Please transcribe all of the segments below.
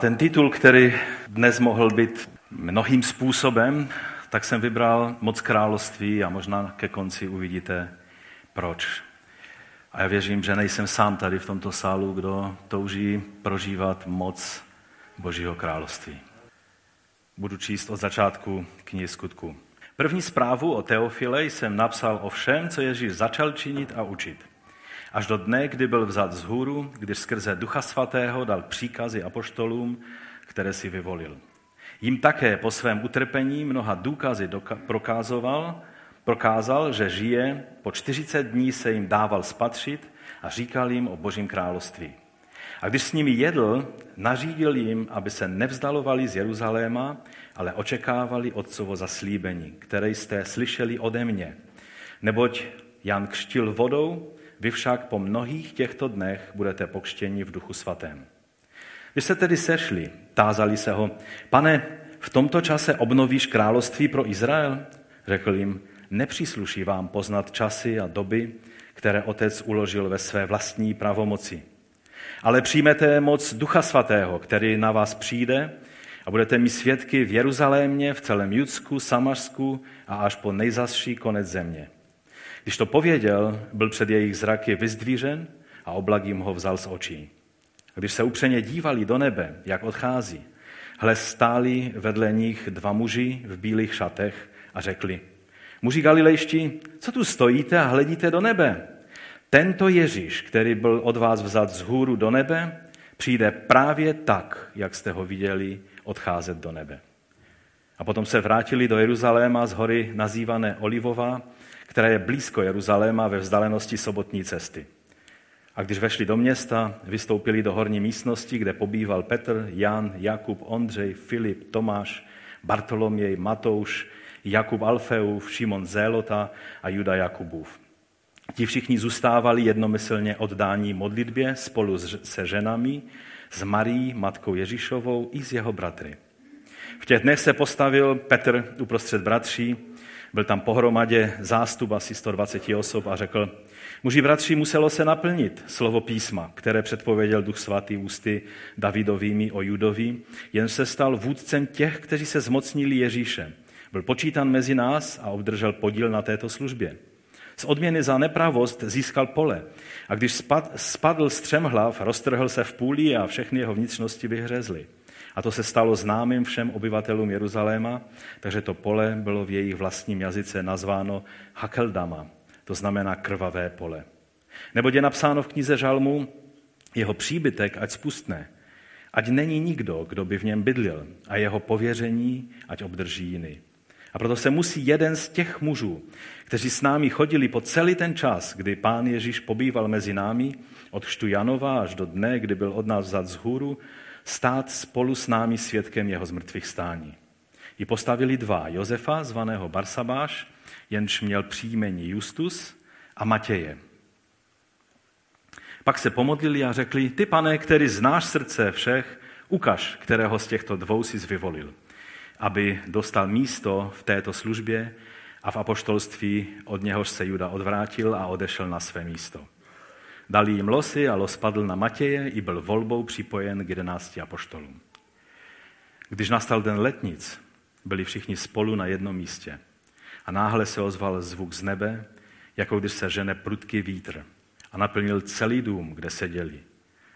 Ten titul, který dnes mohl být mnohým způsobem, tak jsem vybral Moc království a možná ke konci uvidíte proč. A já věřím, že nejsem sám tady v tomto sálu, kdo touží prožívat moc Božího království. Budu číst od začátku knihy skutku. První zprávu o Teofile jsem napsal o všem, co Ježíš začal činit a učit až do dne, kdy byl vzat z hůru, když skrze Ducha Svatého dal příkazy apoštolům, které si vyvolil. Jím také po svém utrpení mnoha důkazy prokázoval, prokázal, že žije, po 40 dní se jim dával spatřit a říkal jim o Božím království. A když s nimi jedl, nařídil jim, aby se nevzdalovali z Jeruzaléma, ale očekávali Otcovo zaslíbení, které jste slyšeli ode mě. Neboť Jan křtil vodou, vy však po mnohých těchto dnech budete pokštěni v duchu svatém. Když se tedy sešli, tázali se ho, pane, v tomto čase obnovíš království pro Izrael? Řekl jim, nepřísluší vám poznat časy a doby, které otec uložil ve své vlastní pravomoci. Ale přijmete moc Ducha Svatého, který na vás přijde a budete mít svědky v Jeruzalémě, v celém Judsku, Samařsku a až po nejzasší konec země. Když to pověděl, byl před jejich zraky vyzdvířen a oblak jim ho vzal z očí. Když se upřeně dívali do nebe, jak odchází, hle stáli vedle nich dva muži v bílých šatech a řekli, muži galilejští, co tu stojíte a hledíte do nebe? Tento Ježíš, který byl od vás vzat z hůru do nebe, přijde právě tak, jak jste ho viděli odcházet do nebe. A potom se vrátili do Jeruzaléma z hory nazývané Olivová, která je blízko Jeruzaléma ve vzdálenosti sobotní cesty. A když vešli do města, vystoupili do horní místnosti, kde pobýval Petr, Jan, Jakub, Ondřej, Filip, Tomáš, Bartoloměj, Matouš, Jakub Alfeův, Šimon Zélota a Juda Jakubův. Ti všichni zůstávali jednomyslně oddání modlitbě spolu se ženami, s Marí, matkou Ježíšovou i s jeho bratry. V těch dnech se postavil Petr uprostřed bratří byl tam pohromadě zástup asi 120 osob a řekl, muži bratři, muselo se naplnit slovo písma, které předpověděl Duch Svatý ústy Davidovými o Judovi, jen se stal vůdcem těch, kteří se zmocnili Ježíše. Byl počítan mezi nás a obdržel podíl na této službě. Z odměny za nepravost získal pole a když spadl z třem hlav, roztrhl se v půli a všechny jeho vnitřnosti vyhřezly. A to se stalo známým všem obyvatelům Jeruzaléma, takže to pole bylo v jejich vlastním jazyce nazváno Hakeldama, to znamená krvavé pole. Nebo je napsáno v knize Žalmu, jeho příbytek ať spustne, ať není nikdo, kdo by v něm bydlil a jeho pověření ať obdrží jiný. A proto se musí jeden z těch mužů, kteří s námi chodili po celý ten čas, kdy pán Ježíš pobýval mezi námi, od křtu Janova až do dne, kdy byl od nás vzat z hůru, stát spolu s námi svědkem jeho zmrtvých stání. I postavili dva, Josefa, zvaného Barsabáš, jenž měl příjmení Justus, a Matěje. Pak se pomodlili a řekli, ty pane, který znáš srdce všech, ukaž, kterého z těchto dvou si vyvolil, aby dostal místo v této službě a v apoštolství, od něhož se Juda odvrátil a odešel na své místo. Dali jim losy a los padl na Matěje i byl volbou připojen k jedenácti apoštolům. Když nastal den letnic, byli všichni spolu na jednom místě. A náhle se ozval zvuk z nebe, jako když se žene prudký vítr a naplnil celý dům, kde seděli.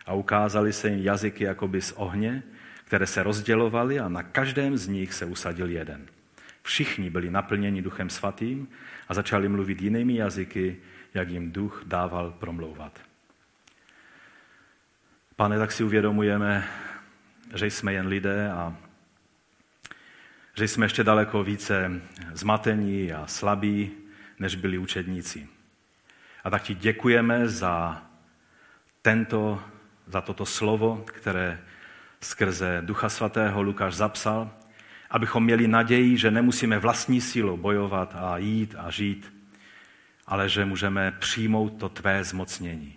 A ukázali se jim jazyky jakoby z ohně, které se rozdělovaly a na každém z nich se usadil jeden. Všichni byli naplněni duchem svatým a začali mluvit jinými jazyky, jak jim duch dával promlouvat. Pane, tak si uvědomujeme, že jsme jen lidé a že jsme ještě daleko více zmatení a slabí, než byli učedníci. A tak ti děkujeme za, tento, za toto slovo, které skrze Ducha Svatého Lukáš zapsal, abychom měli naději, že nemusíme vlastní sílu bojovat a jít a žít, ale že můžeme přijmout to tvé zmocnění.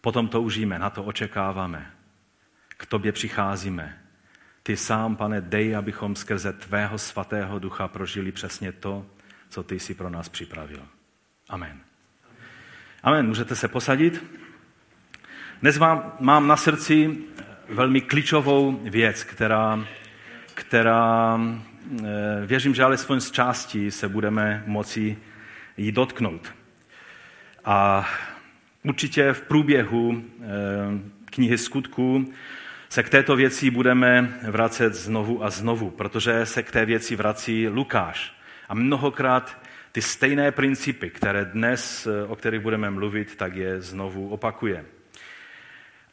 Potom toužíme, na to očekáváme. K tobě přicházíme. Ty sám, pane, dej, abychom skrze tvého svatého ducha prožili přesně to, co ty jsi pro nás připravil. Amen. Amen. Můžete se posadit. Dnes vám, mám na srdci velmi klíčovou věc, která, která eh, věřím, že alespoň z části se budeme moci jí dotknout. A určitě v průběhu eh, knihy skutků se k této věci budeme vracet znovu a znovu, protože se k té věci vrací Lukáš. A mnohokrát ty stejné principy, které dnes, o kterých budeme mluvit, tak je znovu opakuje.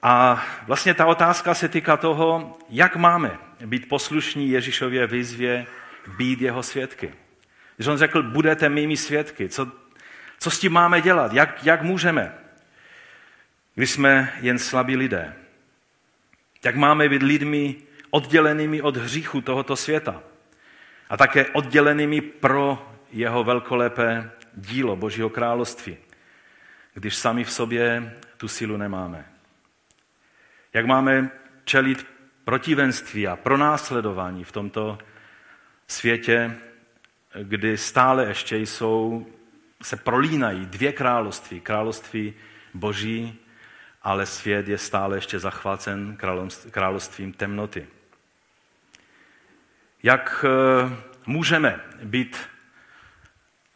A vlastně ta otázka se týká toho, jak máme být poslušní Ježíšově výzvě být jeho svědky. Když on řekl, budete mými svědky, co, co s tím máme dělat, jak, jak můžeme, když jsme jen slabí lidé. Jak máme být lidmi oddělenými od hříchu tohoto světa a také oddělenými pro jeho velkolepé dílo Božího království, když sami v sobě tu sílu nemáme. Jak máme čelit protivenství a pronásledování v tomto světě, kdy stále ještě jsou, se prolínají dvě království. Království Boží, ale svět je stále ještě zachvácen královstvím temnoty. Jak eh, můžeme být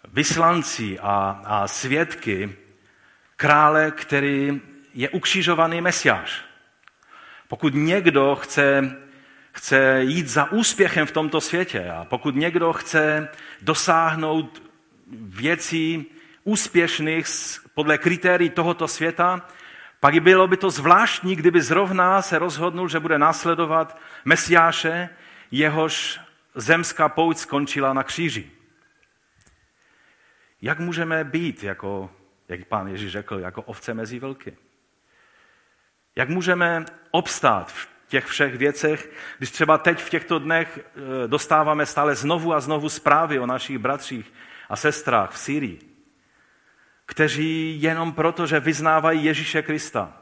vyslanci a, a svědky krále, který je ukřižovaný mesiáš. Pokud někdo chce, chce jít za úspěchem v tomto světě a pokud někdo chce dosáhnout věcí úspěšných podle kritérií tohoto světa, pak bylo by to zvláštní, kdyby zrovna se rozhodnul, že bude následovat Mesiáše, jehož zemská pouť skončila na kříži. Jak můžeme být, jako, jak pán Ježíš řekl, jako ovce mezi vlky? Jak můžeme obstát v těch všech věcech, když třeba teď v těchto dnech e, dostáváme stále znovu a znovu zprávy o našich bratřích a sestrách v Syrii, kteří jenom proto, že vyznávají Ježíše Krista,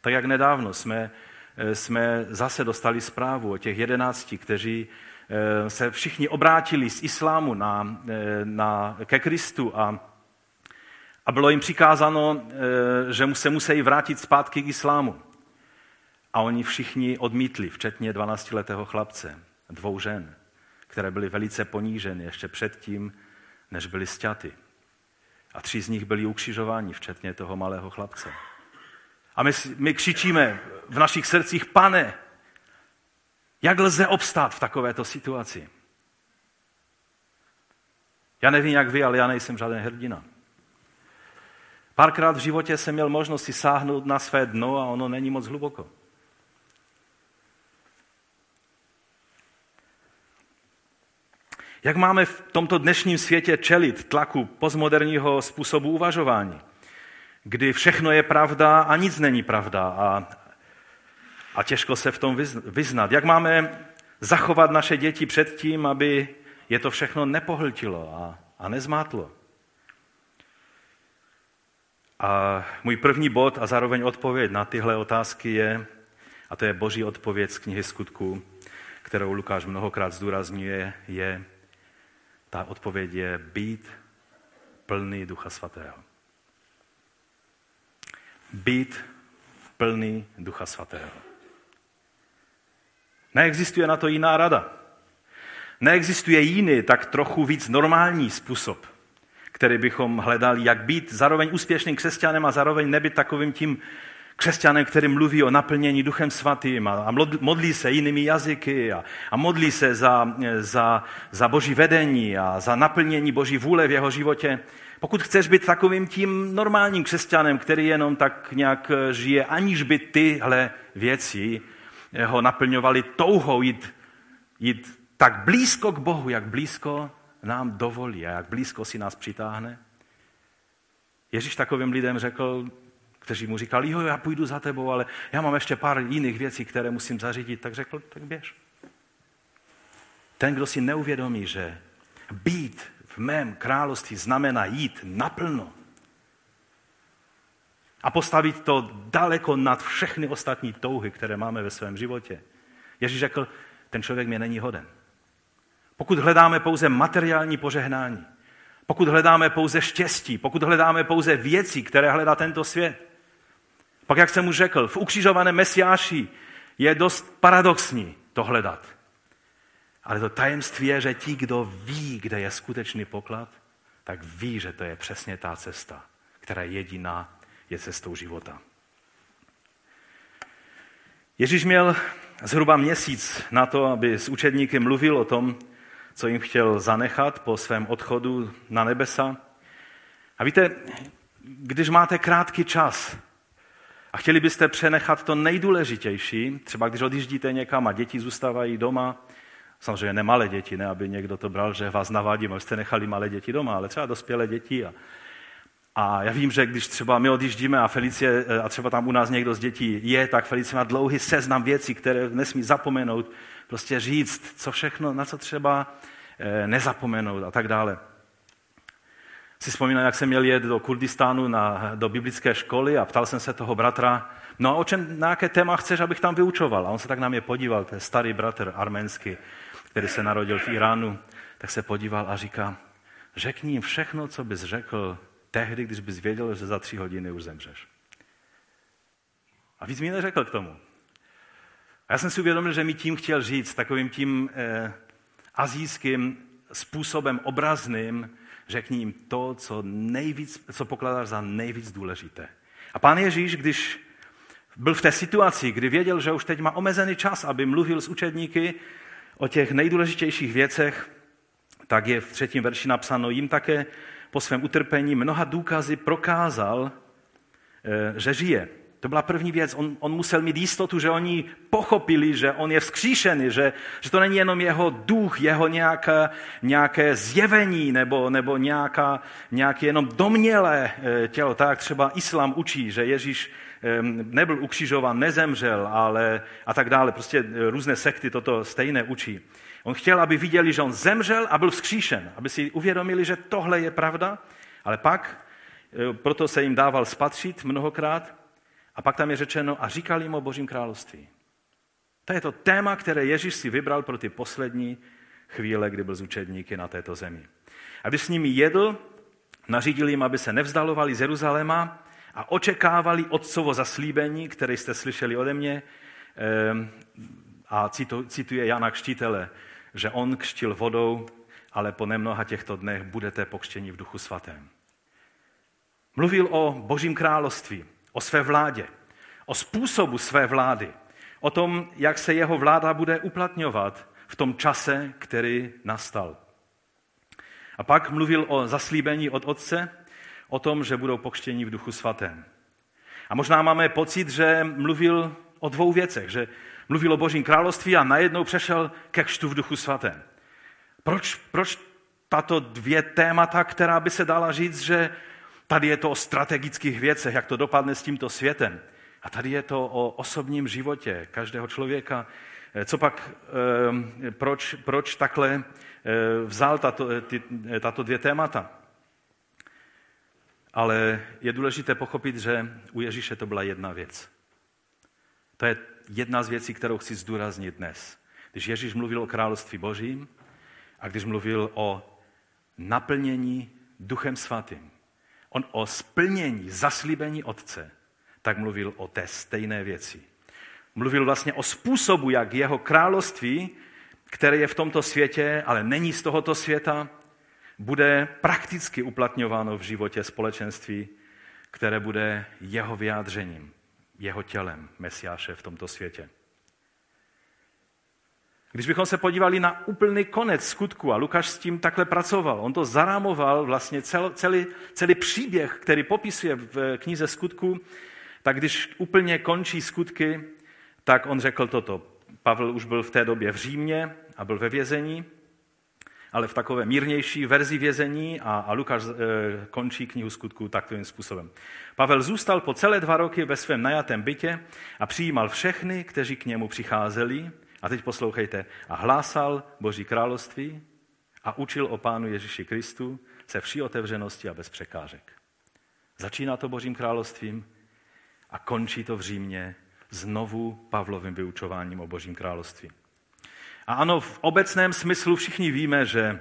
tak jak nedávno jsme, e, jsme zase dostali zprávu o těch jedenácti, kteří e, se všichni obrátili z islámu na, na, ke Kristu a, a bylo jim přikázáno, že se musí vrátit zpátky k islámu. A oni všichni odmítli, včetně 12-letého chlapce, dvou žen, které byly velice poníženy ještě předtím, než byly sťaty. A tři z nich byli ukřižováni, včetně toho malého chlapce. A my, my křičíme v našich srdcích, pane, jak lze obstát v takovéto situaci? Já nevím, jak vy, ale já nejsem žádný hrdina. Párkrát v životě jsem měl možnost si sáhnout na své dno a ono není moc hluboko. Jak máme v tomto dnešním světě čelit tlaku postmoderního způsobu uvažování, kdy všechno je pravda a nic není pravda a, a těžko se v tom vyznat? Jak máme zachovat naše děti před tím, aby je to všechno nepohltilo a, a nezmátlo? A můj první bod a zároveň odpověď na tyhle otázky je, a to je boží odpověď z knihy skutků, kterou Lukáš mnohokrát zdůrazňuje, je ta odpověď je být plný Ducha Svatého. Být plný Ducha Svatého. Neexistuje na to jiná rada. Neexistuje jiný, tak trochu víc normální způsob, který bychom hledali, jak být zároveň úspěšným křesťanem a zároveň nebyt takovým tím křesťanem, který mluví o naplnění Duchem Svatým a, modlí se jinými jazyky a, a modlí se za, za, za Boží vedení a za naplnění Boží vůle v jeho životě. Pokud chceš být takovým tím normálním křesťanem, který jenom tak nějak žije, aniž by tyhle věci ho naplňovali touhou jít, jít tak blízko k Bohu, jak blízko nám dovolí a jak blízko si nás přitáhne. Ježíš takovým lidem řekl, kteří mu říkali, jo, já půjdu za tebou, ale já mám ještě pár jiných věcí, které musím zařídit, tak řekl, tak běž. Ten, kdo si neuvědomí, že být v mém království znamená jít naplno a postavit to daleko nad všechny ostatní touhy, které máme ve svém životě. Ježíš řekl, ten člověk mě není hoden. Pokud hledáme pouze materiální požehnání, pokud hledáme pouze štěstí, pokud hledáme pouze věci, které hledá tento svět, pak, jak jsem mu řekl, v ukřižovaném mesiáši Je dost paradoxní to hledat. Ale to tajemství je, že ti, kdo ví, kde je skutečný poklad, tak ví, že to je přesně ta cesta, která jediná je cestou života. Ježíš měl zhruba měsíc na to, aby s učedníky mluvil o tom, co jim chtěl zanechat po svém odchodu na nebesa. A víte, když máte krátký čas a chtěli byste přenechat to nejdůležitější, třeba když odjíždíte někam a děti zůstávají doma, samozřejmě ne malé děti, ne aby někdo to bral, že vás navádím, abyste nechali malé děti doma, ale třeba dospělé děti a a já vím, že když třeba my odjíždíme a Felicie, a třeba tam u nás někdo z dětí je, tak Felicie má dlouhý seznam věcí, které nesmí zapomenout, prostě říct, co všechno, na co třeba eh, nezapomenout a tak dále. Si vzpomínám, jak jsem měl jet do Kurdistánu na, do biblické školy a ptal jsem se toho bratra, no a o čem, na jaké téma chceš, abych tam vyučoval? A on se tak na mě podíval, to je starý bratr arménský, který se narodil v Iránu, tak se podíval a říká, řekni jim všechno, co bys řekl tehdy, když bys věděl, že za tři hodiny už zemřeš. A víc mi neřekl k tomu. A já jsem si uvědomil, že mi tím chtěl říct, takovým tím eh, azijským způsobem obrazným, řekni jim to, co, nejvíc, co pokládáš za nejvíc důležité. A pán Ježíš, když byl v té situaci, kdy věděl, že už teď má omezený čas, aby mluvil s učedníky o těch nejdůležitějších věcech, tak je v třetím verši napsáno, jim také po svém utrpení mnoha důkazy prokázal, eh, že žije. To byla první věc. On, on musel mít jistotu, že oni pochopili, že on je vzkříšený, že, že to není jenom jeho duch, jeho nějaké, nějaké zjevení nebo, nebo nějaká, nějaké jenom domnělé eh, tělo. Tak třeba islám učí, že Ježíš nebyl ukřižovan, nezemřel ale, a tak dále. Prostě eh, různé sekty toto stejné učí. On chtěl, aby viděli, že on zemřel a byl vzkříšen, aby si uvědomili, že tohle je pravda, ale pak, e, proto se jim dával spatřit mnohokrát, a pak tam je řečeno, a říkali jim o Božím království. To je to téma, které Ježíš si vybral pro ty poslední chvíle, kdy byl z učedníky na této zemi. A když s nimi jedl, nařídil jim, aby se nevzdalovali z Jeruzaléma a očekávali otcovo zaslíbení, které jste slyšeli ode mě. Ehm, a cituje Jana Kštítele, že on křtil vodou, ale po nemnoha těchto dnech budete pokřtěni v duchu svatém. Mluvil o božím království, o své vládě, o způsobu své vlády, o tom, jak se jeho vláda bude uplatňovat v tom čase, který nastal. A pak mluvil o zaslíbení od Otce, o tom, že budou pokřtěni v duchu svatém. A možná máme pocit, že mluvil o dvou věcech, že mluvil o Božím království a najednou přešel ke kštu v duchu svatém. Proč, proč tato dvě témata, která by se dala říct, že tady je to o strategických věcech, jak to dopadne s tímto světem. A tady je to o osobním životě každého člověka. Co pak, eh, proč, proč takhle eh, vzal tato, ty, tato dvě témata? Ale je důležité pochopit, že u Ježíše to byla jedna věc. To je jedna z věcí, kterou chci zdůraznit dnes. Když Ježíš mluvil o království božím a když mluvil o naplnění duchem svatým, on o splnění, zaslíbení Otce, tak mluvil o té stejné věci. Mluvil vlastně o způsobu, jak jeho království, které je v tomto světě, ale není z tohoto světa, bude prakticky uplatňováno v životě společenství, které bude jeho vyjádřením jeho tělem Mesiáše v tomto světě. Když bychom se podívali na úplný konec skutku, a Lukáš s tím takhle pracoval, on to zarámoval vlastně cel, celý, celý příběh, který popisuje v knize skutku, tak když úplně končí skutky, tak on řekl toto. Pavel už byl v té době v Římě a byl ve vězení ale v takové mírnější verzi vězení a, a Lukáš e, končí knihu skutku takovým způsobem. Pavel zůstal po celé dva roky ve svém najatém bytě a přijímal všechny, kteří k němu přicházeli, a teď poslouchejte, a hlásal Boží království a učil o Pánu Ježíši Kristu se vší otevřenosti a bez překážek. Začíná to Božím královstvím a končí to v Římě znovu Pavlovým vyučováním o Božím království. A ano, v obecném smyslu všichni víme, že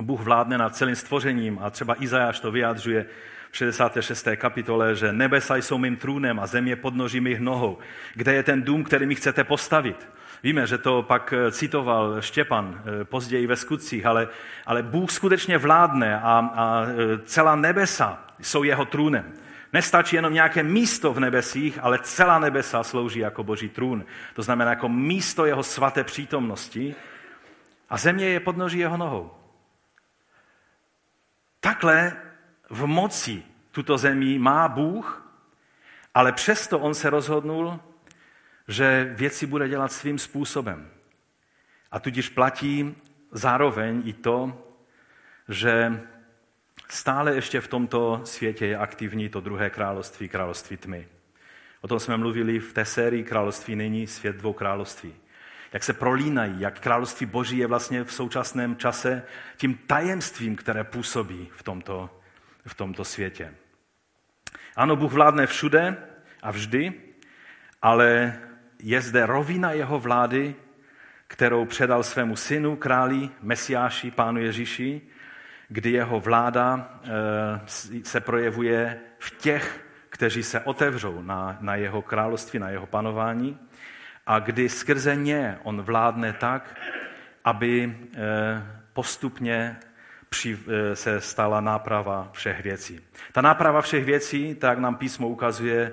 Bůh vládne nad celým stvořením a třeba Izajáš to vyjadřuje v 66. kapitole, že nebesa jsou mým trůnem a země podnoží mých nohou. Kde je ten dům, který mi chcete postavit? Víme, že to pak eh, citoval Štěpan eh, později ve skutcích, ale, ale Bůh skutečně vládne a, a eh, celá nebesa jsou jeho trůnem. Nestačí jenom nějaké místo v nebesích, ale celá nebesa slouží jako boží trůn. To znamená jako místo jeho svaté přítomnosti a země je podnoží jeho nohou. Takhle v moci tuto zemi má Bůh, ale přesto on se rozhodnul, že věci bude dělat svým způsobem. A tudíž platí zároveň i to, že stále ještě v tomto světě je aktivní to druhé království, království tmy. O tom jsme mluvili v té sérii Království není svět dvou království. Jak se prolínají, jak království Boží je vlastně v současném čase tím tajemstvím, které působí v tomto, v tomto světě. Ano, Bůh vládne všude a vždy, ale je zde rovina jeho vlády, kterou předal svému synu, králi, mesiáši, pánu Ježíši, kdy jeho vláda eh, se projevuje v těch, kteří se otevřou na, na jeho království, na jeho panování a kdy skrze ně on vládne tak, aby eh, postupně eh, se stala náprava všech věcí. Ta náprava všech věcí, tak nám písmo ukazuje,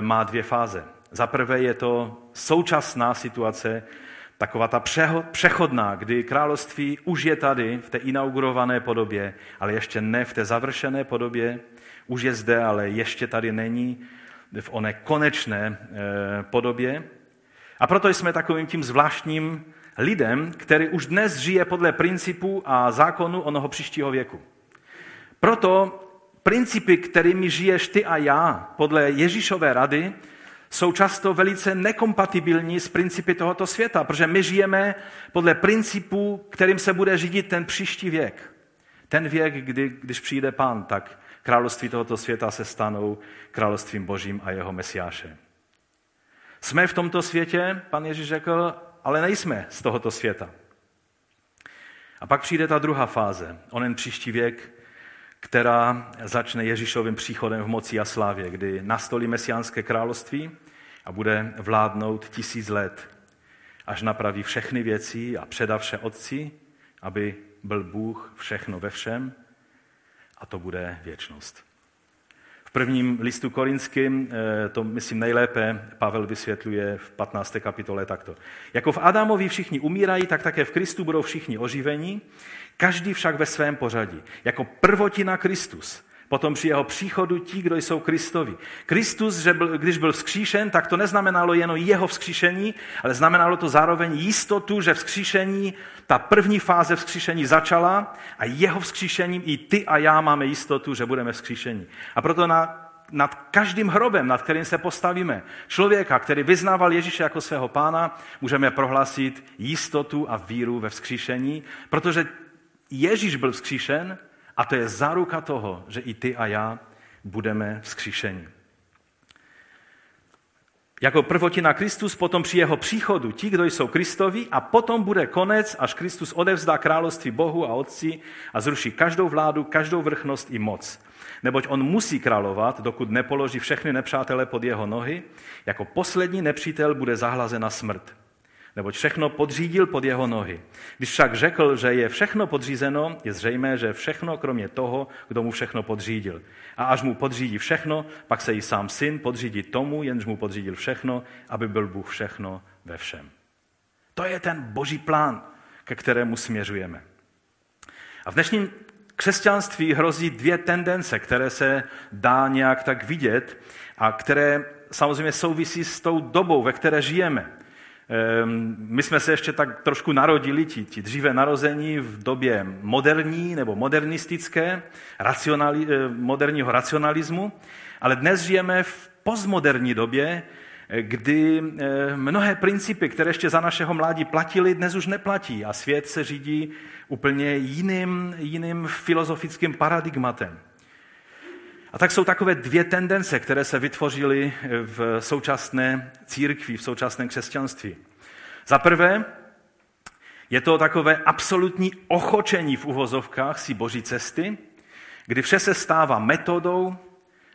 má dvě fáze. Za prvé je to současná situace, taková ta přechodná, kdy království už je tady v té inaugurované podobě, ale ještě ne v té završené podobě, už je zde, ale ještě tady není v oné konečné eh, podobě. A proto jsme takovým tím zvláštním lidem, který už dnes žije podle principů a zákonu onoho příštího věku. Proto principy, kterými žiješ ty a já, podle Ježíšové rady, jsou často velice nekompatibilní s principy tohoto světa, protože my žijeme podle principů, kterým se bude řídit ten příští věk. Ten věk, kdy, když přijde pán, tak království tohoto světa se stanou královstvím božím a jeho mesiáše. Jsme v tomto světě, pan Ježíš řekl, ale nejsme z tohoto světa. A pak přijde ta druhá fáze, onen příští věk, která začne Ježíšovým příchodem v moci a slávě, kdy nastolí mesiánské království a bude vládnout tisíc let, až napraví všechny věci a předá vše Otci, aby byl Bůh všechno ve všem a to bude věčnost. V prvním listu korinským, eh, to myslím nejlépe, Pavel vysvětluje v 15. kapitole takto. Jako v Adamovi všichni umírají, tak také v Kristu budou všichni oživení, každý však ve svém pořadí. Jako prvotina Kristus, potom při jeho příchodu ti, kdo jsou Kristovi. Kristus, že byl, když byl vzkříšen, tak to neznamenalo jenom jeho vzkříšení, ale znamenalo to zároveň jistotu, že vzkříšení, ta první fáze vzkříšení začala a jeho vzkříšením i ty a já máme jistotu, že budeme vzkříšení. A proto na, nad každým hrobem, nad kterým se postavíme, člověka, který vyznával Ježíše jako svého pána, můžeme prohlásit jistotu a víru ve vzkříšení, protože Ježíš byl vzkříšen a to je záruka toho, že i ty a já budeme vzkříšeni. Jako prvotina Kristus, potom při jeho příchodu ti, kdo jsou Kristovi a potom bude konec, až Kristus odevzdá království Bohu a Otci a zruší každou vládu, každou vrchnost i moc. Neboť on musí královat, dokud nepoloží všechny nepřátele pod jeho nohy. Jako poslední nepřítel bude zahlazena smrt neboť všechno podřídil pod jeho nohy. Když však řekl, že je všechno podřízeno, je zřejmé, že všechno kromě toho, kdo mu všechno podřídil. A až mu podřídí všechno, pak se i sám syn podřídí tomu, jenž mu podřídil všechno, aby byl Bůh všechno ve všem. To je ten boží plán, ke kterému směřujeme. A v dnešním křesťanství hrozí dvě tendence, které se dá nějak tak vidět a které samozřejmě souvisí s tou dobou, ve které žijeme. Ehm, my jsme se ještě tak trošku narodili, ti, ti dříve narození v době moderní nebo modernistické, racionali, eh, moderního racionalismu, ale dnes žijeme v postmoderní době, kdy eh, mnohé principy, které ještě za našeho mládí platily, dnes už neplatí a svět se řídí úplně jiným, jiným filozofickým paradigmatem. A tak jsou takové dvě tendence, které se vytvořily v současné církvi, v současném křesťanství. Za prvé, je to takové absolutní ochočení v uvozovkách si boží cesty, kdy vše se stává metodou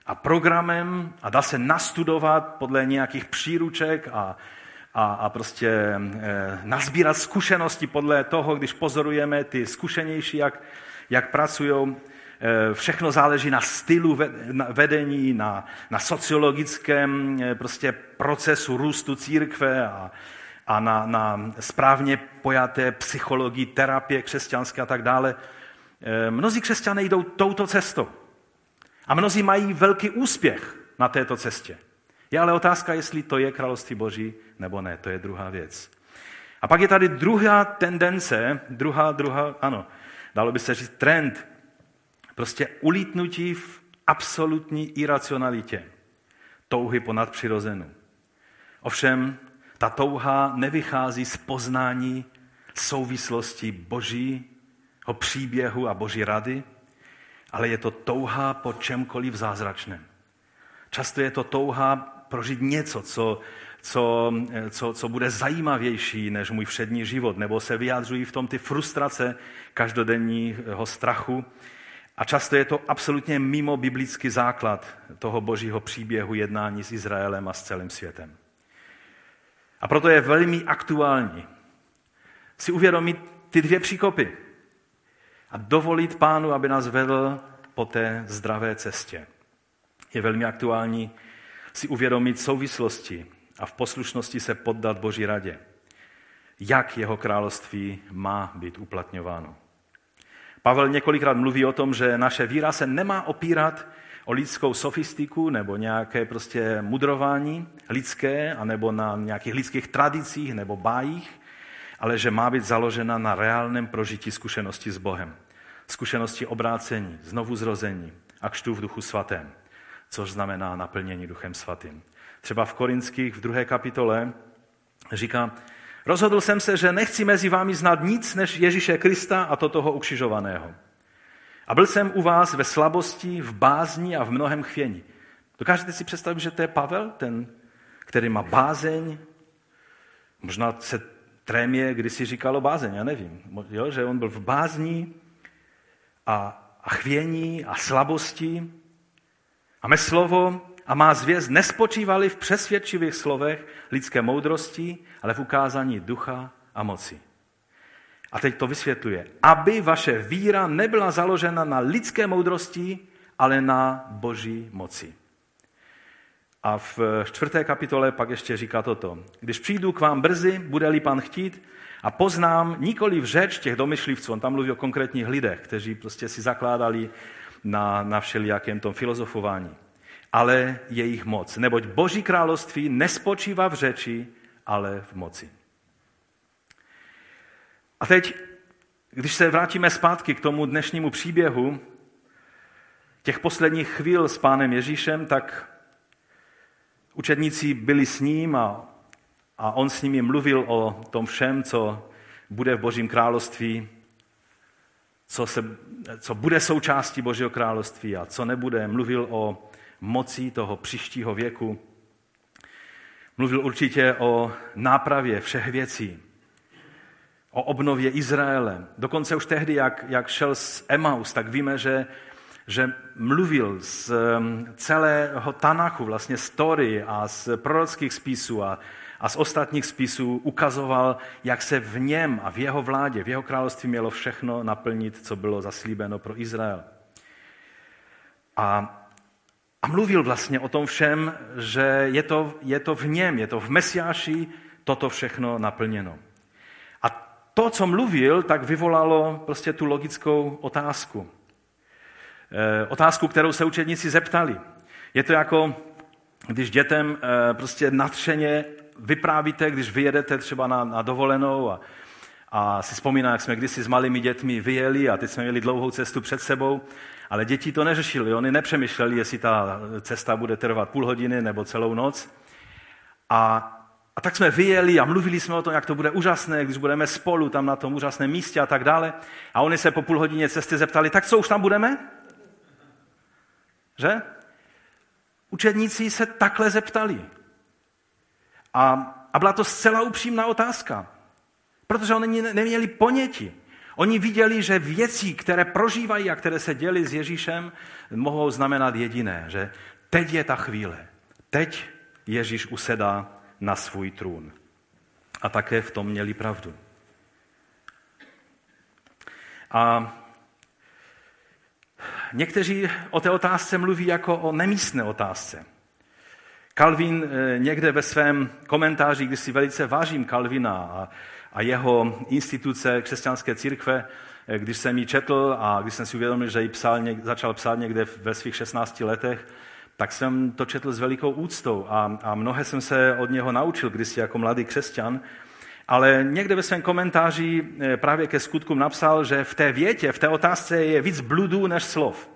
a programem a dá se nastudovat podle nějakých příruček a, a, a prostě e, nazbírat zkušenosti podle toho, když pozorujeme ty zkušenější, jak, jak pracují. E, všechno záleží na stylu vedení, na, na sociologickém e, prostě procesu růstu církve a, a na, na správně pojaté psychologii, terapie křesťanské a tak dále. E, mnozí křesťané jdou touto cestou. A mnozí mají velký úspěch na této cestě. Je ale otázka, jestli to je království boží nebo ne. To je druhá věc. A pak je tady druhá tendence, druhá, druhá, ano, dalo by se říct trend, prostě ulítnutí v absolutní iracionalitě, touhy po nadpřirozenu. Ovšem, ta touha nevychází z poznání souvislosti božího příběhu a boží rady, ale je to touha po čemkoliv zázračném. Často je to touha prožít něco, co, co, co, co bude zajímavější než můj všední život, nebo se vyjádřují v tom ty frustrace každodenního strachu. A často je to absolutně mimo biblický základ toho božího příběhu jednání s Izraelem a s celým světem. A proto je velmi aktuální si uvědomit ty dvě příkopy a dovolit pánu, aby nás vedl po té zdravé cestě. Je velmi aktuální si uvědomit souvislosti a v poslušnosti se poddat Boží radě. Jak jeho království má být uplatňováno. Pavel několikrát mluví o tom, že naše víra se nemá opírat o lidskou sofistiku nebo nějaké prostě mudrování lidské, anebo na nějakých lidských tradicích nebo bájích, ale že má být založena na reálném prožití zkušenosti s Bohem. Zkušenosti obrácení, znovu zrození a kštu v duchu svatém, což znamená naplnění duchem svatým. Třeba v Korinských v druhé kapitole říká, rozhodl jsem se, že nechci mezi vámi znát nic než Ježíše Krista a to toho ukřižovaného. A byl jsem u vás ve slabosti, v bázni a v mnohem chvění. Dokážete si představit, že to je Pavel, ten, který má bázeň, možná se trémě když si říkalo bázeň, já nevím, jo, že on byl v bázni a, a chvění a slabosti. A mé slovo a má zvěst nespočívali v přesvědčivých slovech lidské moudrosti, ale v ukázání ducha a moci. A teď to vysvětluje. Aby vaše víra nebyla založena na lidské moudrosti, ale na boží moci. A v čtvrté kapitole pak ještě říká toto. Když přijdu k vám brzy, bude-li pan chtít, a poznám nikoli v řeč těch domyšlivců, on tam mluví o konkrétních lidech, kteří prostě si zakládali na, na všelijakém tom filozofování, ale jejich moc. Neboť Boží království nespočívá v řeči, ale v moci. A teď, když se vrátíme zpátky k tomu dnešnímu příběhu, těch posledních chvíl s pánem Ježíšem, tak učedníci byli s ním a, a on s nimi mluvil o tom všem, co bude v Božím království, co, se, co bude součástí Božího království a co nebude. Mluvil o moci toho příštího věku. Mluvil určitě o nápravě všech věcí o obnově Izraele. Dokonce už tehdy, jak, jak šel z Emaus, tak víme, že, že mluvil z um, celého Tanachu, vlastně story a z prorockých spisů a, a z ostatních spisů ukazoval, jak se v něm a v jeho vládě, v jeho království mělo všechno naplnit, co bylo zaslíbeno pro Izrael. A, a mluvil vlastně o tom všem, že je to, je to v něm, je to v Mesiáši toto všechno naplněno to, co mluvil, tak vyvolalo prostě tu logickou otázku. E, otázku, kterou se učedníci zeptali. Je to jako, když dětem e, prostě natřeně vyprávíte, když vyjedete třeba na, na dovolenou a, a si vzpomíná, jak jsme kdysi s malými dětmi vyjeli a teď jsme měli dlouhou cestu před sebou, ale děti to neřešili, oni nepřemýšleli, jestli ta cesta bude trvat půl hodiny nebo celou noc. A a tak jsme vyjeli a mluvili jsme o tom, jak to bude úžasné, když budeme spolu tam na tom úžasném místě a tak dále. A oni se po půl hodině cesty zeptali, tak co už tam budeme? Že? Učedníci se takhle zeptali. A, a byla to zcela upřímná otázka. Protože oni neměli ponětí Oni viděli, že věci, které prožívají a které se děli s Ježíšem, mohou znamenat jediné, že teď je ta chvíle. Teď Ježíš usedá na svůj trůn. A také v tom měli pravdu. A někteří o té otázce mluví jako o nemístné otázce. Kalvin eh, někde ve svém komentáři, když si velice vážím Kalvina a, a jeho instituce křesťanské církve, eh, když jsem ji četl a když jsem si uvědomil, že ji psal, začal psát někde ve svých 16 letech, tak jsem to četl s velikou úctou a, a mnohé jsem se od něho naučil když jako mladý křesťan. Ale někde ve svém komentáři eh, právě ke skutkům napsal, že v té větě, v té otázce je víc bludů než slov.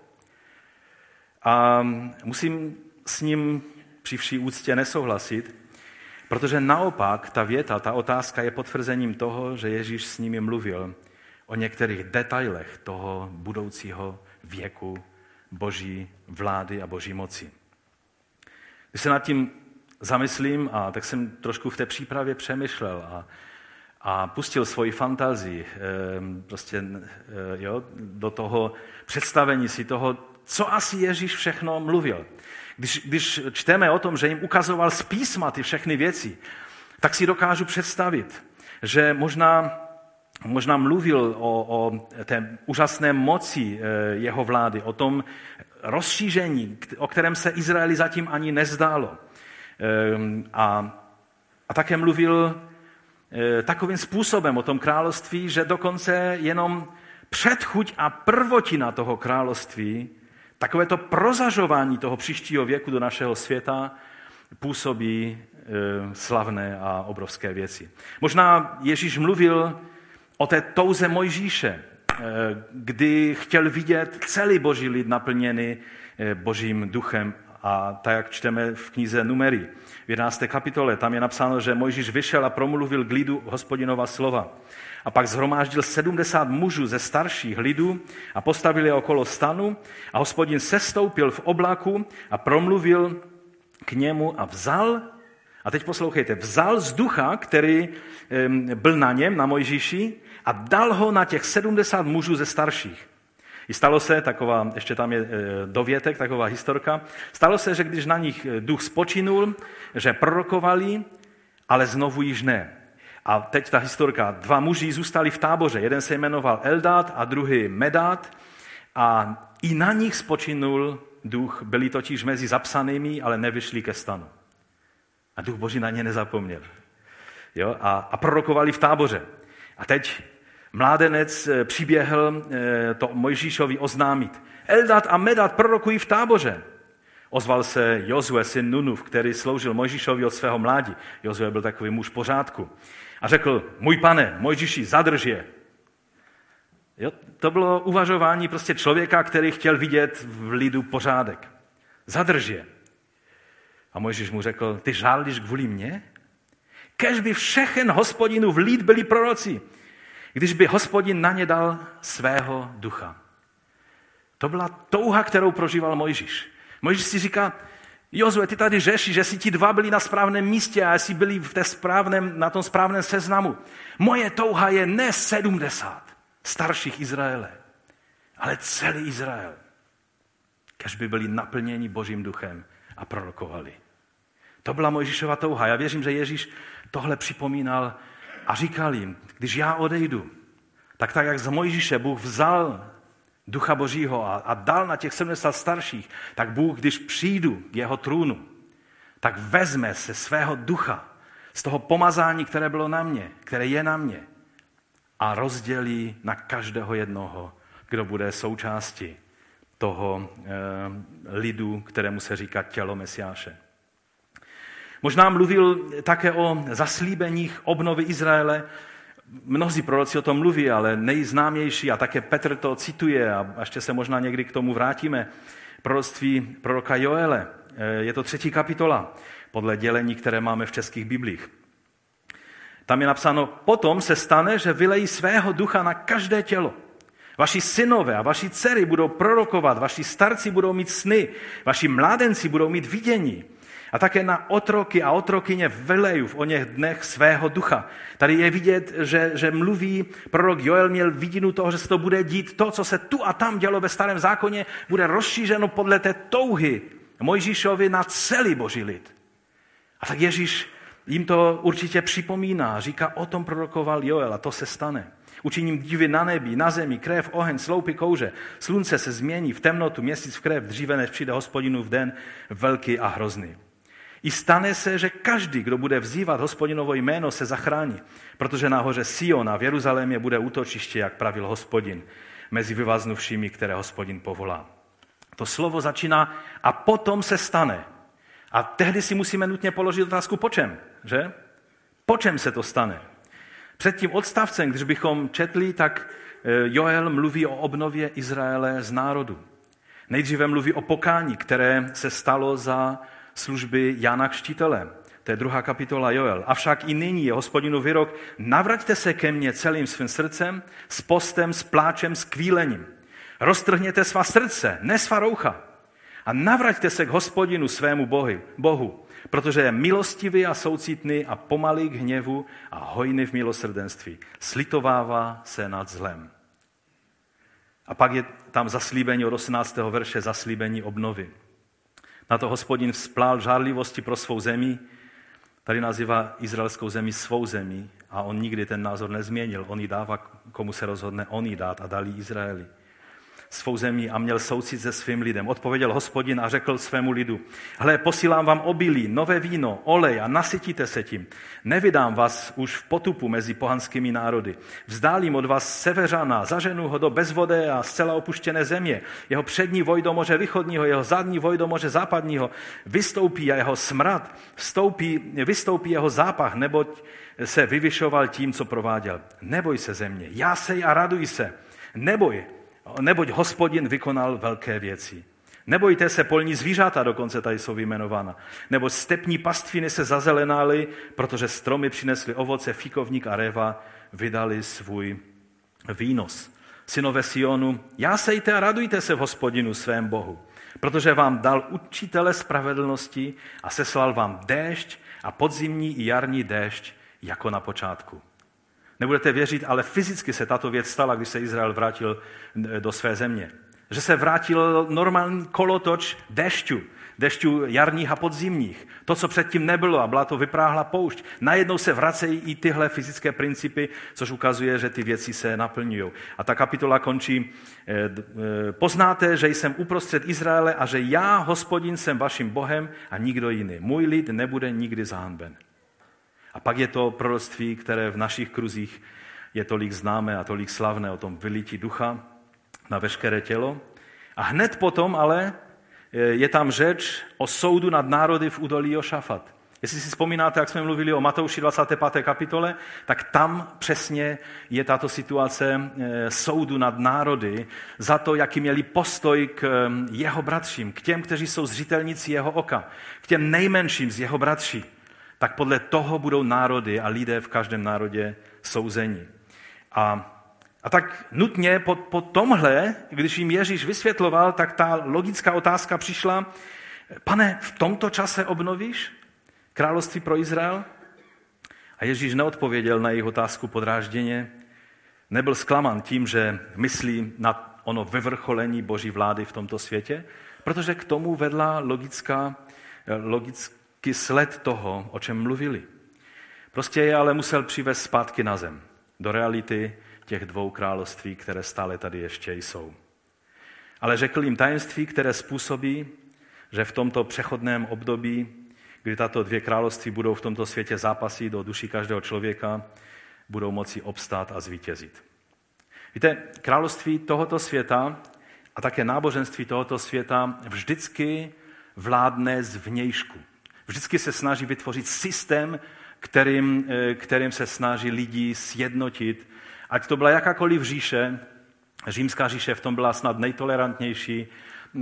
A musím s ním při vší úctě nesouhlasit, protože naopak ta věta, ta otázka je potvrzením toho, že Ježíš s nimi mluvil o některých detailech toho budoucího věku boží vlády a boží moci. Když se nad tím zamyslím, a tak jsem trošku v té přípravě přemýšlel a, a pustil svoji fantazii eh, prostě, eh, jo, do toho představení si toho, co asi Ježíš všechno mluvil. Když, když čteme o tom, že jim ukazoval z písma ty všechny věci, tak si dokážu představit, že možná, možná mluvil o, o té úžasné moci eh, jeho vlády, o tom rozšíření, o kterém se Izraeli zatím ani nezdálo. Ehm, a, a také mluvil eh, takovým způsobem o tom království, že dokonce jenom předchuť a prvotina toho království Takové to prozažování toho příštího věku do našeho světa působí e, slavné a obrovské věci. Možná Ježíš mluvil o té touze Mojžíše, e, kdy chtěl vidět celý boží lid naplněný e, božím duchem. A tak, jak čteme v knize Numery, v 11. kapitole, tam je napsáno, že Mojžíš vyšel a promluvil k lidu hospodinova slova. A pak zhromáždil 70 mužů ze starších lidů a postavil je okolo stanu a hospodin sestoupil v oblaku a promluvil k němu a vzal, a teď poslouchejte, vzal z ducha, který byl na něm, na Mojžíši, a dal ho na těch 70 mužů ze starších. I stalo se, taková, ještě tam je e, dovětek, taková historka, stalo se, že když na nich e, duch spočinul, že prorokovali, ale znovu již ne. A teď ta historka. Dva muži zůstali v táboře. Jeden se jmenoval Eldát a druhý Medát. A i na nich spočinul duch. Byli totiž mezi zapsanými, ale nevyšli ke stanu. A duch Boží na ně nezapomněl. Jo? A, a prorokovali v táboře. A teď mládenec eh, přiběhl eh, to Mojžíšovi oznámit. Eldát a Medat prorokují v táboře. Ozval se Jozue, syn Nunův, který sloužil Mojžíšovi od svého mládí. Jozue byl takový muž pořádku a řekl, můj pane, Mojžíši, zadrž je. Jo, to bylo uvažování prostě člověka, který chtěl vidět v lidu pořádek. Zadrž je. A Mojžíš mu řekl, ty žálíš kvůli mně? Kež by všechen hospodinův lid byli proroci, když by hospodin na ně dal svého ducha. To byla touha, kterou prožíval Mojžíš. Mojžíš si říká, Jozue, ty tady řešíš, že si ti dva byli na správném místě a jestli byli v té správném, na tom správném seznamu. Moje touha je ne 70 starších Izraele, ale celý Izrael. Kež by byli naplněni Božím duchem a prorokovali. To byla Mojžíšova touha. Já věřím, že Ježíš tohle připomínal a říkal jim, když já odejdu, tak tak, jak z Mojžíše Bůh vzal Ducha Božího a, a dal na těch 70 starších, tak Bůh, když přijdu k jeho trůnu, tak vezme se svého ducha, z toho pomazání, které bylo na mě, které je na mě, a rozdělí na každého jednoho, kdo bude součástí toho e, lidu, kterému se říká tělo Mesiáše. Možná mluvil také o zaslíbeních obnovy Izraele, Mnozí proroci o tom mluví, ale nejznámější, a také Petr to cituje, a ještě se možná někdy k tomu vrátíme, proroctví proroka Joele. Eh, je to třetí kapitola, podle dělení, které máme v českých biblích. Tam je napsáno, potom se stane, že vylejí svého ducha na každé tělo. Vaši synové a vaši dcery budou prorokovat, vaši starci budou mít sny, vaši mládenci budou mít vidění A také na otroky a otrokyně vyleju v o něch dnech svého ducha. Tady je vidět, že, že mluví prorok Joel měl vidinu toho, že se to bude dít. To, co se tu a tam dělo ve starém zákoně, bude rozšířeno podle té touhy Mojžíšovi na celý boží lid. A tak Ježíš jim to určitě připomíná. Říká, o tom prorokoval Joel a to se stane. Učiním divy na nebi, na zemi, krev, oheň, sloupy, kouře. Slunce se změní v temnotu, měsíc v krev, dříve než přijde hospodinu v den velký a hrozný. I stane se, že každý, kdo bude vzývat hospodinovo jméno, se zachrání, protože nahoře Siona v Jeruzalémě bude útočiště, jak pravil hospodin, mezi vyvaznuvšími, které hospodin povolá. To slovo začíná a potom se stane. A tehdy si musíme nutně položit otázku, po čem, že? Po čem se to stane? Před tím odstavcem, když bychom četli, tak eh, Joel mluví o obnově Izraele z národu. Nejdříve mluví o pokání, které se stalo za služby Jana Kštítele. To je druhá kapitola Joel. Avšak i nyní je hospodinu vyrok, navraťte se ke mně celým svým srdcem, s postem, s pláčem, s kvílením. Roztrhněte svá srdce, ne svá roucha. A navraťte se k hospodinu svému bohy, Bohu, protože je milostivý a soucitný a pomalý k hněvu a hojný v milosrdenství. Slitovává se nad zlem. A pak je tam zaslíbení od 18. verše, zaslíbení obnovy. Na to hospodin vzplál žárlivosti pro svou zemi, tady nazývá izraelskou zemi svou zemi a on nikdy ten názor nezměnil. On ji dává, komu se rozhodne, on ji dát a dal Izraeli svou zemí a měl soucit se svým lidem. Odpověděl hospodin a řekl svému lidu, hle, posílám vám obilí, nové víno, olej a nasytíte se tím. Nevydám vás už v potupu mezi pohanskými národy. Vzdálím od vás seveřana, zaženu ho do bezvodé a zcela opuštěné země. Jeho přední voj moře východního, jeho zadní voj moře západního. Vystoupí a jeho smrad, vstoupí, vystoupí jeho zápach, neboť se vyvyšoval tím, co prováděl. Neboj se země, jásej a raduj se. Neboj, neboť hospodin vykonal velké věci. Nebojte se, polní zvířata dokonce tady jsou vyjmenována. Nebo stepní pastviny se zazelenály, protože stromy přinesly ovoce, fikovník a reva vydali svůj výnos. Synové Sionu, jásejte a radujte se v hospodinu svém Bohu, protože vám dal učitele spravedlnosti a seslal vám déšť a podzimní i jarní déšť jako na počátku. Nebudete věřit, ale fyzicky se tato věc stala, když se Izrael vrátil eh, do své země. Že se vrátil normální kolotoč dešťu, dešťu jarních a podzimních. To, co předtím nebylo a byla to vypráhla poušť. Najednou se vracejí i tyhle fyzické principy, což ukazuje, že ty věci se naplňují. A ta kapitola končí, eh, eh, poznáte, že jsem uprostřed Izraele a že já, hospodin, jsem vaším Bohem a nikdo jiný. Můj lid nebude nikdy zahanben. A pak je to proroctví, které v našich kruzích je tolik známé a tolik slavné o tom vylití ducha na veškeré tělo. A hned potom ale e, je tam řeč o soudu nad národy v údolí Jošafat. Jestli si vzpomínáte, jak jsme mluvili o Matouši 25. kapitole, tak tam přesně je tato situace e, soudu nad národy za to, jaký měli postoj k e, jeho bratřím, k těm, kteří jsou zřitelníci jeho oka, k těm nejmenším z jeho bratří tak podle toho budou národy a lidé v každém národě souzeni. A, a tak nutně po, po tomhle, když jim Ježíš vysvětloval, tak ta logická otázka přišla, pane, v tomto čase obnovíš království pro Izrael? A Ježíš neodpověděl na jejich otázku podrážděně, nebyl zklaman tím, že myslí na ono vyvrcholení boží vlády v tomto světě, protože k tomu vedla logická, logická sled toho, o čem mluvili. Prostě je ale musel přivést zpátky na zem, do reality těch dvou království, které stále tady ještě jsou. Ale řekl jim tajemství, které způsobí, že v tomto přechodném období, kdy tato dvě království budou v tomto světě zápasy do duší každého člověka, budou moci obstát a zvítězit. Víte, království tohoto světa a také náboženství tohoto světa vždycky vládne z vnějšku. Vždycky se snaží vytvořit systém, kterým, eh, kterým se snaží lidi sjednotit. Ať to byla jakákoliv říše, římská říše v tom byla snad nejtolerantnější,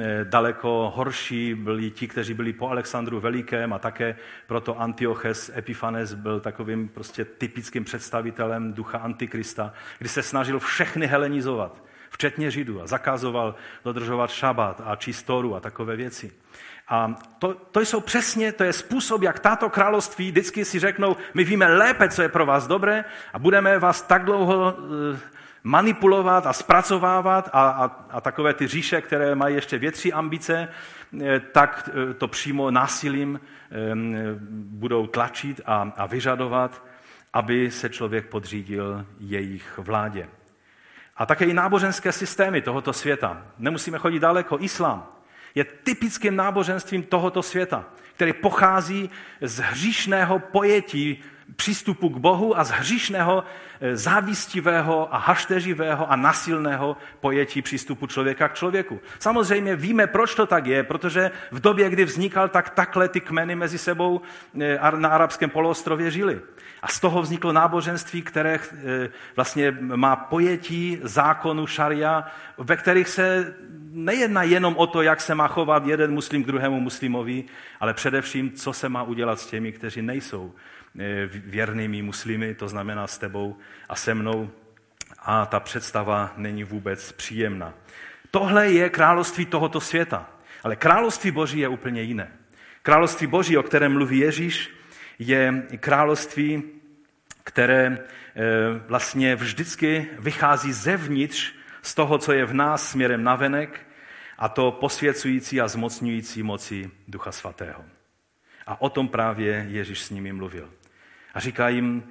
eh, daleko horší byli ti, kteří byli po Alexandru Velikém a také proto Antioches Epiphanes byl takovým prostě typickým představitelem ducha Antikrista, kdy se snažil všechny helenizovat. včetně Židů, a zakazoval dodržovat šabat a čistoru a takové věci. A to, to jsou přesně, to je způsob, jak tato království vždycky si řeknou, my víme lépe, co je pro vás dobré a budeme vás tak dlouho eh, manipulovat a zpracovávat a, a, a takové ty říše, které mají ještě větší ambice, eh, tak eh, to přímo násilím budou tlačit a, a vyžadovat, aby se člověk podřídil jejich vládě. A také i náboženské systémy tohoto světa. Nemusíme chodit daleko. Islám je typickým náboženstvím tohoto světa, který pochází z hříšného pojetí přístupu k Bohu a z hříšného, eh, závistivého a hašteřivého a nasilného pojetí přístupu člověka k člověku. Samozřejmě víme, proč to tak je, protože v době, kdy vznikal, tak takhle ty kmeny mezi sebou eh, na arabském poloostrově žili. A z toho vzniklo náboženství, které eh, vlastně má pojetí zákonu šaria, ve kterých se nejedná jenom o to, jak se má chovat jeden muslim k druhému muslimovi, ale především, co se má udělat s těmi, kteří nejsou eh, věrnými muslimy, to znamená s tebou a se mnou. A ta představa není vůbec příjemná. Tohle je království tohoto světa. Ale království Boží je úplně jiné. Království Boží, o kterém mluví Ježíš, je království, které eh, vlastně vždycky vychází zevnitř z toho, co je v nás směrem navenek, a to posvěcující a zmocňující moci Ducha Svatého. A o tom právě Ježíš s nimi mluvil. A říká jim,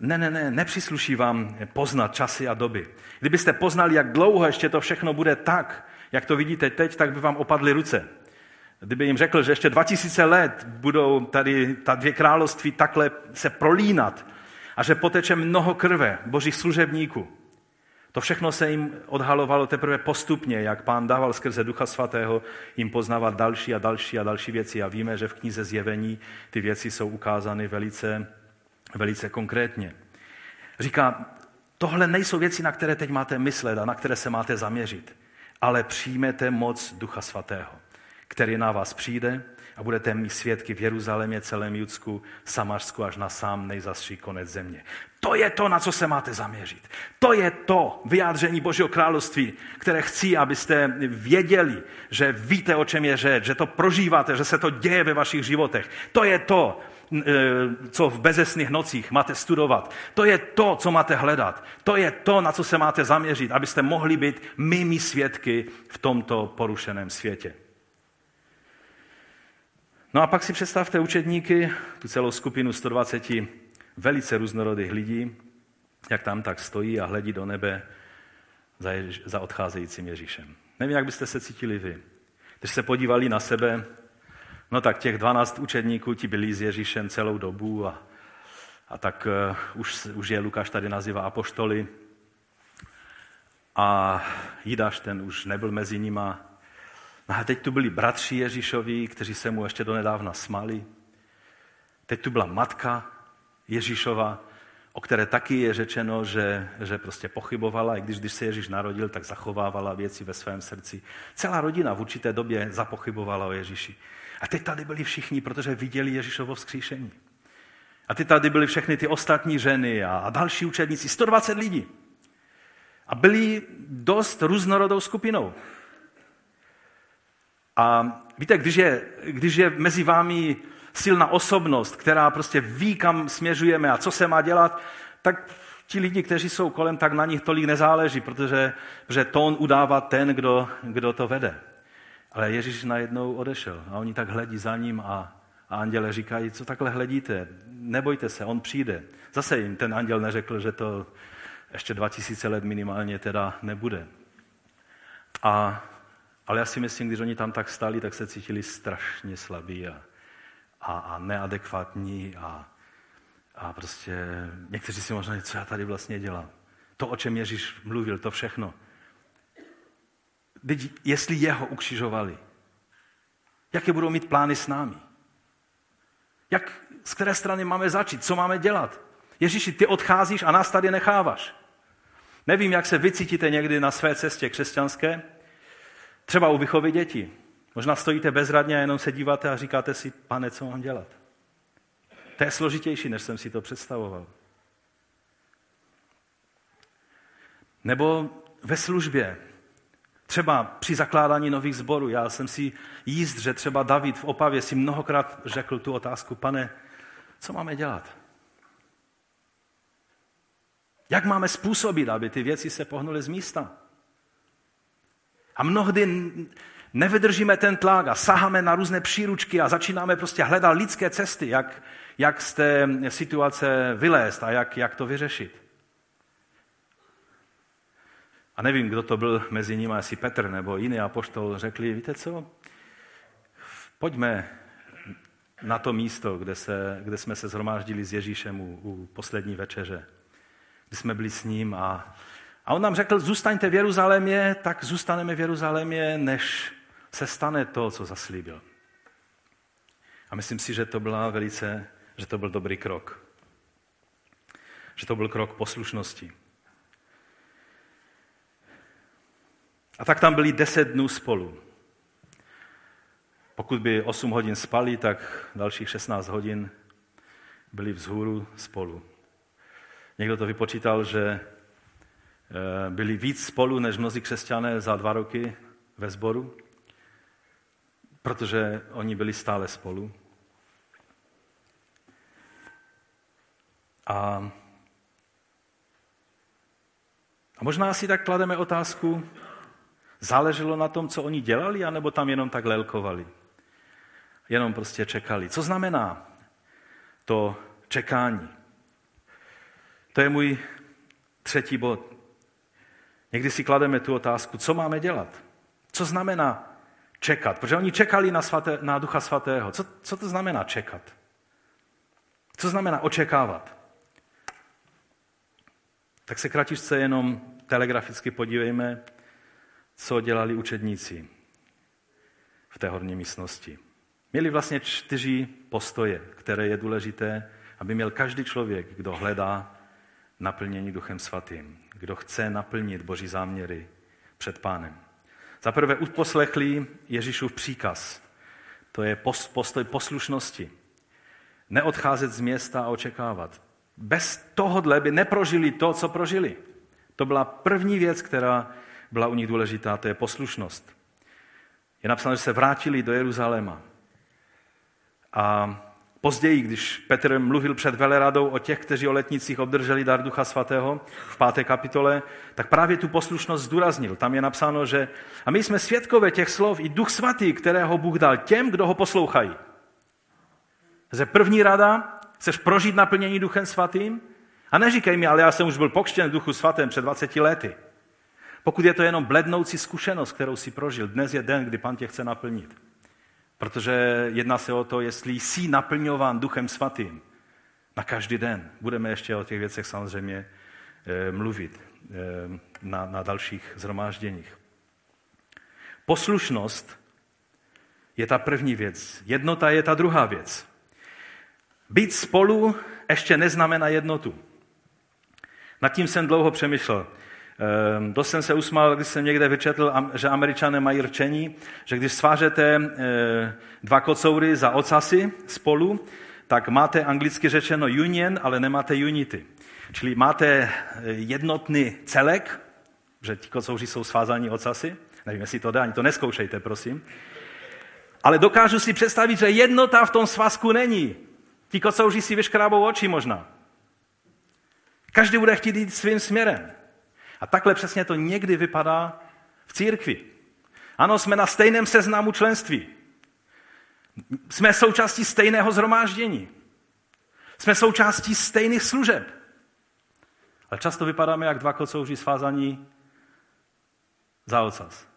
ne, ne, ne, nepřísluší vám poznat časy a doby. Kdybyste poznali, jak dlouho ještě to všechno bude tak, jak to vidíte teď, tak by vám opadly ruce. Kdyby jim řekl, že ještě 2000 let budou tady ta dvě království takhle se prolínat a že poteče mnoho krve božích služebníků, to všechno se jim odhalovalo teprve postupně, jak pán dával skrze Ducha Svatého jim poznávat další a další a další věci. A víme, že v knize Zjevení ty věci jsou ukázány velice, velice konkrétně. Říká, tohle nejsou věci, na které teď máte myslet a na které se máte zaměřit, ale přijmete moc Ducha Svatého, který na vás přijde a budete mít svědky v Jeruzalémě, celém Judsku, Samařsku až na sám nejzastší konec země. To je to, na co se máte zaměřit. To je to vyjádření Božího království, které chci, abyste věděli, že víte, o čem je řeč, že to prožíváte, že se to děje ve vašich životech. To je to, e, co v bezesných nocích máte studovat. To je to, co máte hledat. To je to, na co se máte zaměřit, abyste mohli být mými svědky v tomto porušeném světě. No a pak si představte učedníky, tu celou skupinu 120 velice různorodých lidí, jak tam tak stojí a hledí do nebe za, Jež- za odcházejícím Ježíšem. Nevím, jak byste se cítili vy. Když se podívali na sebe, no tak těch 12 učedníků ti byli s Ježíšem celou dobu a, a tak uh, už, už je Lukáš tady nazývá apoštoly. A Jidáš ten už nebyl mezi nima, No a teď tu byli bratři Ježíšovi, kteří se mu ještě donedávna smali. Teď tu byla matka Ježíšova, o které taky je řečeno, že, že prostě pochybovala, i když, když se Ježíš narodil, tak zachovávala věci ve svém srdci. Celá rodina v určité době zapochybovala o Ježíši. A teď tady byli všichni, protože viděli Ježíšovo vzkříšení. A teď tady byly všechny ty ostatní ženy a, a další učedníci, 120 lidí. A byli dost různorodou skupinou. A víte, když je, když je mezi vámi silná osobnost, která prostě ví, kam směřujeme a co se má dělat, tak ti lidi, kteří jsou kolem, tak na nich tolik nezáleží, protože, protože tón udává ten, kdo, kdo to vede. Ale Ježíš najednou odešel a oni tak hledí za ním a, a anděle říkají, co takhle hledíte, nebojte se, on přijde. Zase jim ten anděl neřekl, že to ještě 2000 let minimálně teda nebude. A ale já si myslím, když oni tam tak stali, tak se cítili strašně slabí a, a, a neadekvátní a, a prostě někteří si možná, co já tady vlastně dělám. To, o čem Ježíš mluvil, to všechno. Teď, jestli jeho ukřižovali, jaké budou mít plány s námi? Jak, z které strany máme začít? Co máme dělat? Ježíši, ty odcházíš a nás tady necháváš. Nevím, jak se vycítíte někdy na své cestě křesťanské, Třeba u vychovy dětí. Možná stojíte bezradně a jenom se díváte a říkáte si, pane, co mám dělat? To je složitější, než jsem si to představoval. Nebo ve službě, třeba při zakládání nových zborů. Já jsem si jíst, že třeba David v Opavě si mnohokrát řekl tu otázku, pane, co máme dělat? Jak máme způsobit, aby ty věci se pohnuly z místa? A mnohdy nevydržíme ten tlak a saháme na různé příručky a začínáme prostě hledat lidské cesty, jak, jak z té situace vylézt a jak, jak to vyřešit. A nevím, kdo to byl mezi nimi, asi Petr nebo jiný apoštol, řekli, víte co, pojďme na to místo, kde, se, kde jsme se zhromáždili s Ježíšem u, u poslední večeře, kdy jsme byli s ním a, a on nám řekl, zůstaňte v Jeruzalémě, tak zůstaneme v Jeruzalémě, než se stane to, co zaslíbil. A myslím si, že to byla velice, že to byl dobrý krok. Že to byl krok poslušnosti. A tak tam byli deset dnů spolu. Pokud by 8 hodin spali, tak dalších 16 hodin byli vzhůru spolu. Někdo to vypočítal, že eh, byli víc spolu než mnozí křesťané za dva roky ve sboru, protože oni byli stále spolu. A, a možná si tak klademe otázku, záleželo na tom, co oni dělali, anebo tam jenom tak lelkovali jenom prostě čekali. Co znamená to čekání? To je můj třetí bod. Někdy si klademe tu otázku, co máme dělat? Co znamená čekat? Protože oni čekali na, svaté, na Ducha Svatého. Co, co to znamená čekat? Co znamená očekávat? Tak se kratičce jenom telegraficky podívejme, co dělali učedníci v té horní místnosti. Měli vlastně čtyři postoje, které je důležité, aby měl každý člověk, kdo hledá naplnění Duchem Svatým, kdo chce naplnit Boží záměry před Pánem. Za prvé uposlechli Ježíšův příkaz. To je postoj poslušnosti. Neodcházet z města a očekávat. Bez tohohle by neprožili to, co prožili. To byla první věc, která byla u nich důležitá, to je poslušnost. Je napsáno, že se vrátili do Jeruzaléma. A později, když Petr mluvil před veleradou o těch, kteří o letnicích obdrželi dar Ducha Svatého v páté kapitole, tak právě tu poslušnost zdůraznil. Tam je napsáno, že a my jsme svědkové těch slov i Duch Svatý, kterého Bůh dal těm, kdo ho poslouchají. Ze první rada, chceš prožít naplnění Duchem Svatým? A neříkej mi, ale já jsem už byl pokřtěn Duchu Svatém před 20 lety. Pokud je to jenom blednoucí zkušenost, kterou si prožil, dnes je den, kdy Pan tě chce naplnit. Protože jedná se o to, jestli jsi naplňován Duchem Svatým na každý den. Budeme ještě o těch věcech samozřejmě eh, mluvit eh, na, na dalších zhromážděních. Poslušnost je ta první věc. Jednota je ta druhá věc. Být spolu ještě neznamená jednotu. Nad tím jsem dlouho přemýšlel. Ehm, dost jsem se usmál, když jsem někde vyčetl, že američané mají rčení, že když svážete eh, dva kocoury za ocasy spolu, tak máte anglicky řečeno union, ale nemáte unity. Čili máte eh, jednotný celek, že ti kocouři jsou svázaní ocasy. Nevím, jestli to dá, ani to neskoušejte, prosím. Ale dokážu si představit, že jednota v tom svazku není. Ti kocouři si vyškrábou oči možná. Každý bude chtít jít svým směrem. A takhle přesně to někdy vypadá v církvi. Ano, jsme na stejném seznamu členství. Jsme součástí stejného zhromáždění. Jsme součástí stejných služeb. Ale často vypadáme jak dva kocouři svázaní za ocas.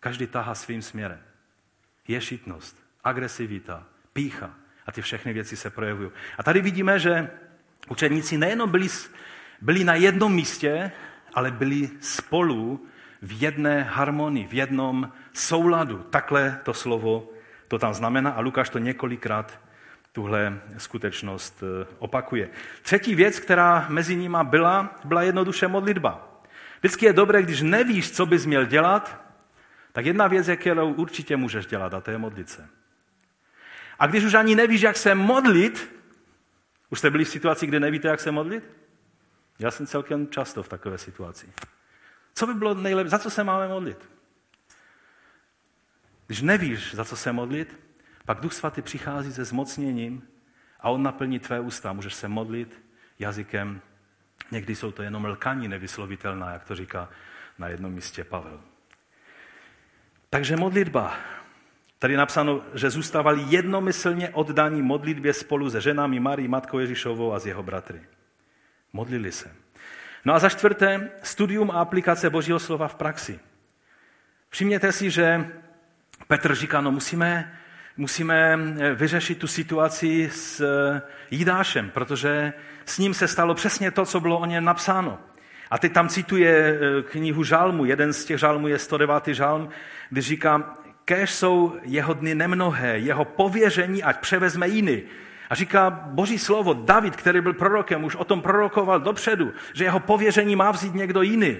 Každý tahá svým směrem. Ješitnost, agresivita, pícha a ty všechny věci se projevují. A tady vidíme, že učeníci nejenom byli, byli na jednom místě, ale byli spolu v jedné harmonii, v jednom souladu. Takhle to slovo to tam znamená a Lukáš to několikrát tuhle skutečnost eh, opakuje. Třetí věc, která mezi nimi byla, byla jednoduše modlitba. Vždycky je dobré, když nevíš, co bys měl dělat, tak jedna věc, kterou určitě můžeš dělat, a to je modlit se. A když už ani nevíš, jak se modlit, už jste byli v situaci, kdy nevíte, jak se modlit? Já jsem celkem často v takové situaci. Co by bylo nejlepší? Za co se máme modlit? Když nevíš, za co se modlit, pak Duch Svatý přichází se zmocněním a on naplní tvé ústa. Můžeš se modlit jazykem. Někdy jsou to jenom lkaní nevyslovitelná, jak to říká na jednom místě Pavel. Takže modlitba. Tady je napsáno, že zůstávali jednomyslně oddaní modlitbě spolu se ženami Marí, matkou Ježíšovou a s jeho bratry. Modlili se. No a za čtvrté, studium a aplikace Božího slova v praxi. Všimněte si, že Petr říká, no musíme, musíme vyřešit tu situaci s Jidášem, protože s ním se stalo přesně to, co bylo o něm napsáno. A teď tam cituje eh, knihu Žalmu, jeden z těch žalmů je 109. žalm, kdy říká, kež jsou jeho dny nemnohé, jeho pověření ať převezme jiný. A říká boží slovo, David, který byl prorokem, už o tom prorokoval dopředu, že jeho pověření má vzít někdo jiný.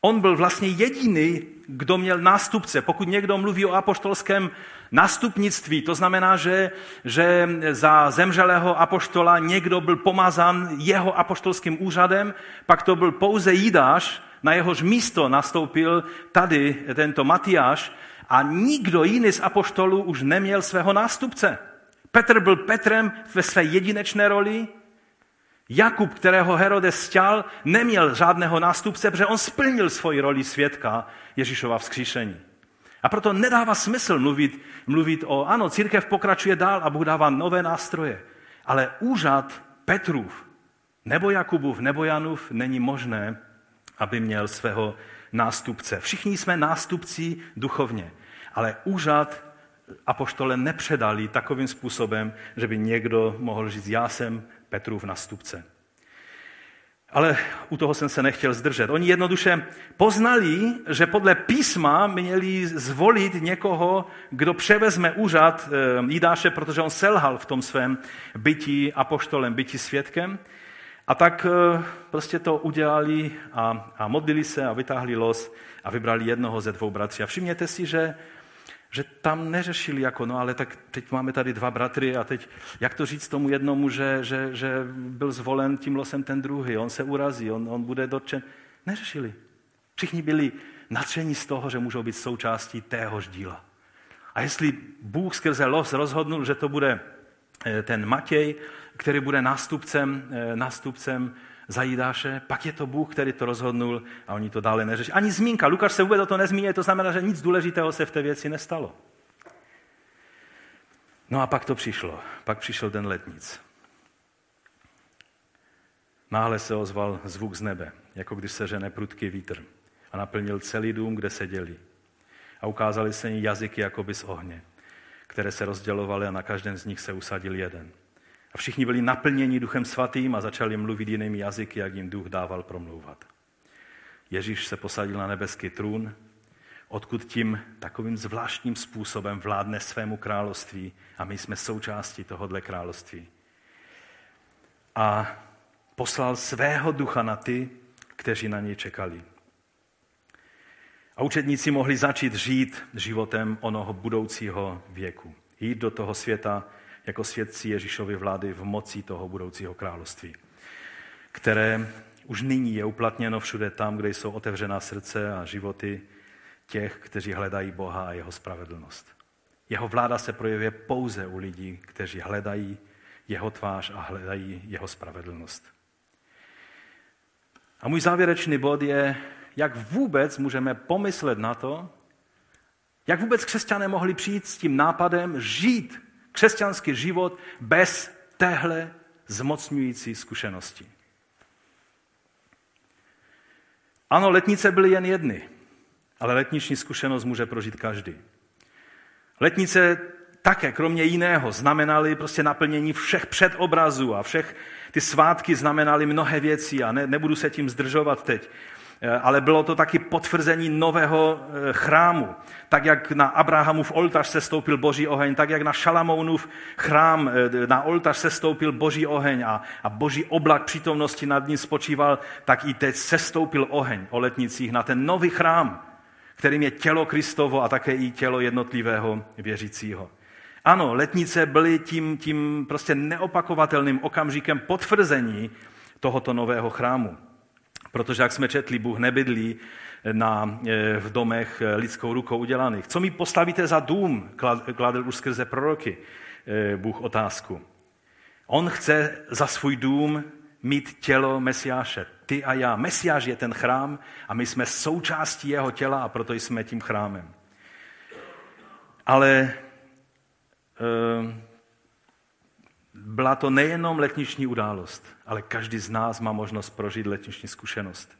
On byl vlastně jediný, kdo měl nástupce. Pokud někdo mluví o apoštolském nástupnictví, to znamená, že, že za zemřelého apoštola někdo byl pomazán jeho apoštolským úřadem, pak to byl pouze Jidáš, na jehož místo nastoupil tady tento Matyáš a nikdo jiný z apoštolů už neměl svého nástupce. Petr byl Petrem ve své jedinečné roli, Jakub, kterého Herodes stěl, neměl žádného nástupce, protože on splnil svoji roli svědka Ježíšova vzkříšení. A proto nedává smysl mluvit, mluvit o, ano, církev pokračuje dál a Bůh dává nové nástroje, ale úřad Petrův, nebo Jakubův, nebo Janův není možné, aby měl svého nástupce. Všichni jsme nástupci duchovně, ale úřad apoštole nepředali takovým způsobem, že by někdo mohl říct, já jsem Petrův nastupce. Ale u toho jsem se nechtěl zdržet. Oni jednoduše poznali, že podle písma měli zvolit někoho, kdo převezme úřad eh, Jidáše, protože on selhal v tom svém bytí apoštolem, bytí svědkem. A tak eh, prostě to udělali a, a modlili se a vytáhli los a vybrali jednoho ze dvou bratří. A všimněte si, že že tam neřešili jako, no ale tak teď máme tady dva bratry a teď, jak to říct tomu jednomu, že, že, že byl zvolen tím losem ten druhý, on se urazí, on, on bude dotčen. Neřešili. Všichni byli natření z toho, že můžou být součástí téhož díla. A jestli Bůh skrze los rozhodnul, že to bude eh, ten Matěj, který bude nástupcem, eh, nástupcem za Jidáše, pak je to Bůh, který to rozhodnul a oni to dále neřeší. Ani zmínka, Lukáš se vůbec o to nezmíní, to znamená, že nic důležitého se v té věci nestalo. No a pak to přišlo. Pak přišel den letnic. Náhle se ozval zvuk z nebe, jako když se žene prudký vítr a naplnil celý dům, kde seděli. A ukázali se jim jazyky jakoby z ohně, které se rozdělovaly a na každém z nich se usadil jeden. A všichni byli naplněni duchem svatým a začali mluvit jinými jazyky, jak jim duch dával promlouvat. Ježíš se posadil na nebeský trůn, odkud tím takovým zvláštním způsobem vládne svému království a my jsme součástí tohohle království. A poslal svého ducha na ty, kteří na něj čekali. A učedníci mohli začít žít životem onoho budoucího věku. Jít do toho světa, jako svědci Ježíšovy vlády v moci toho budoucího království, které už nyní je uplatněno všude tam, kde jsou otevřená srdce a životy těch, kteří hledají Boha a jeho spravedlnost. Jeho vláda se projevuje pouze u lidí, kteří hledají jeho tvář a hledají jeho spravedlnost. A můj závěrečný bod je, jak vůbec můžeme pomyslet na to, jak vůbec křesťané mohli přijít s tím nápadem žít křesťanský život bez téhle zmocňující zkušenosti. Ano, letnice byly jen jedny, ale letniční zkušenost může prožít každý. Letnice také, kromě jiného, znamenaly prostě naplnění všech předobrazů a všech ty svátky znamenaly mnohé věci a ne, nebudu se tím zdržovat teď. Eh, ale bylo to taky potvrzení nového eh, chrámu. Tak jak na Abrahamův oltář se stoupil boží oheň, tak jak na Šalamounův chrám eh, na oltář se stoupil boží oheň a, a boží oblak přítomnosti nad ním spočíval, tak i teď se stoupil oheň o letnicích na ten nový chrám, kterým je tělo Kristovo a také i tělo jednotlivého věřícího. Ano, letnice byly tím, tím prostě neopakovatelným okamžikem potvrzení tohoto nového chrámu. Protože, jak jsme četli, Bůh nebydlí na, eh, v domech eh, lidskou rukou udělaných. Co mi postavíte za dům, kladl už skrze proroky eh, Bůh otázku. On chce za svůj dům mít tělo Mesiáše. Ty a já. Mesiáš je ten chrám a my jsme součástí jeho těla a proto jsme tím chrámem. Ale byla to nejenom letniční událost, ale každý z nás má možnost prožít letniční zkušenost.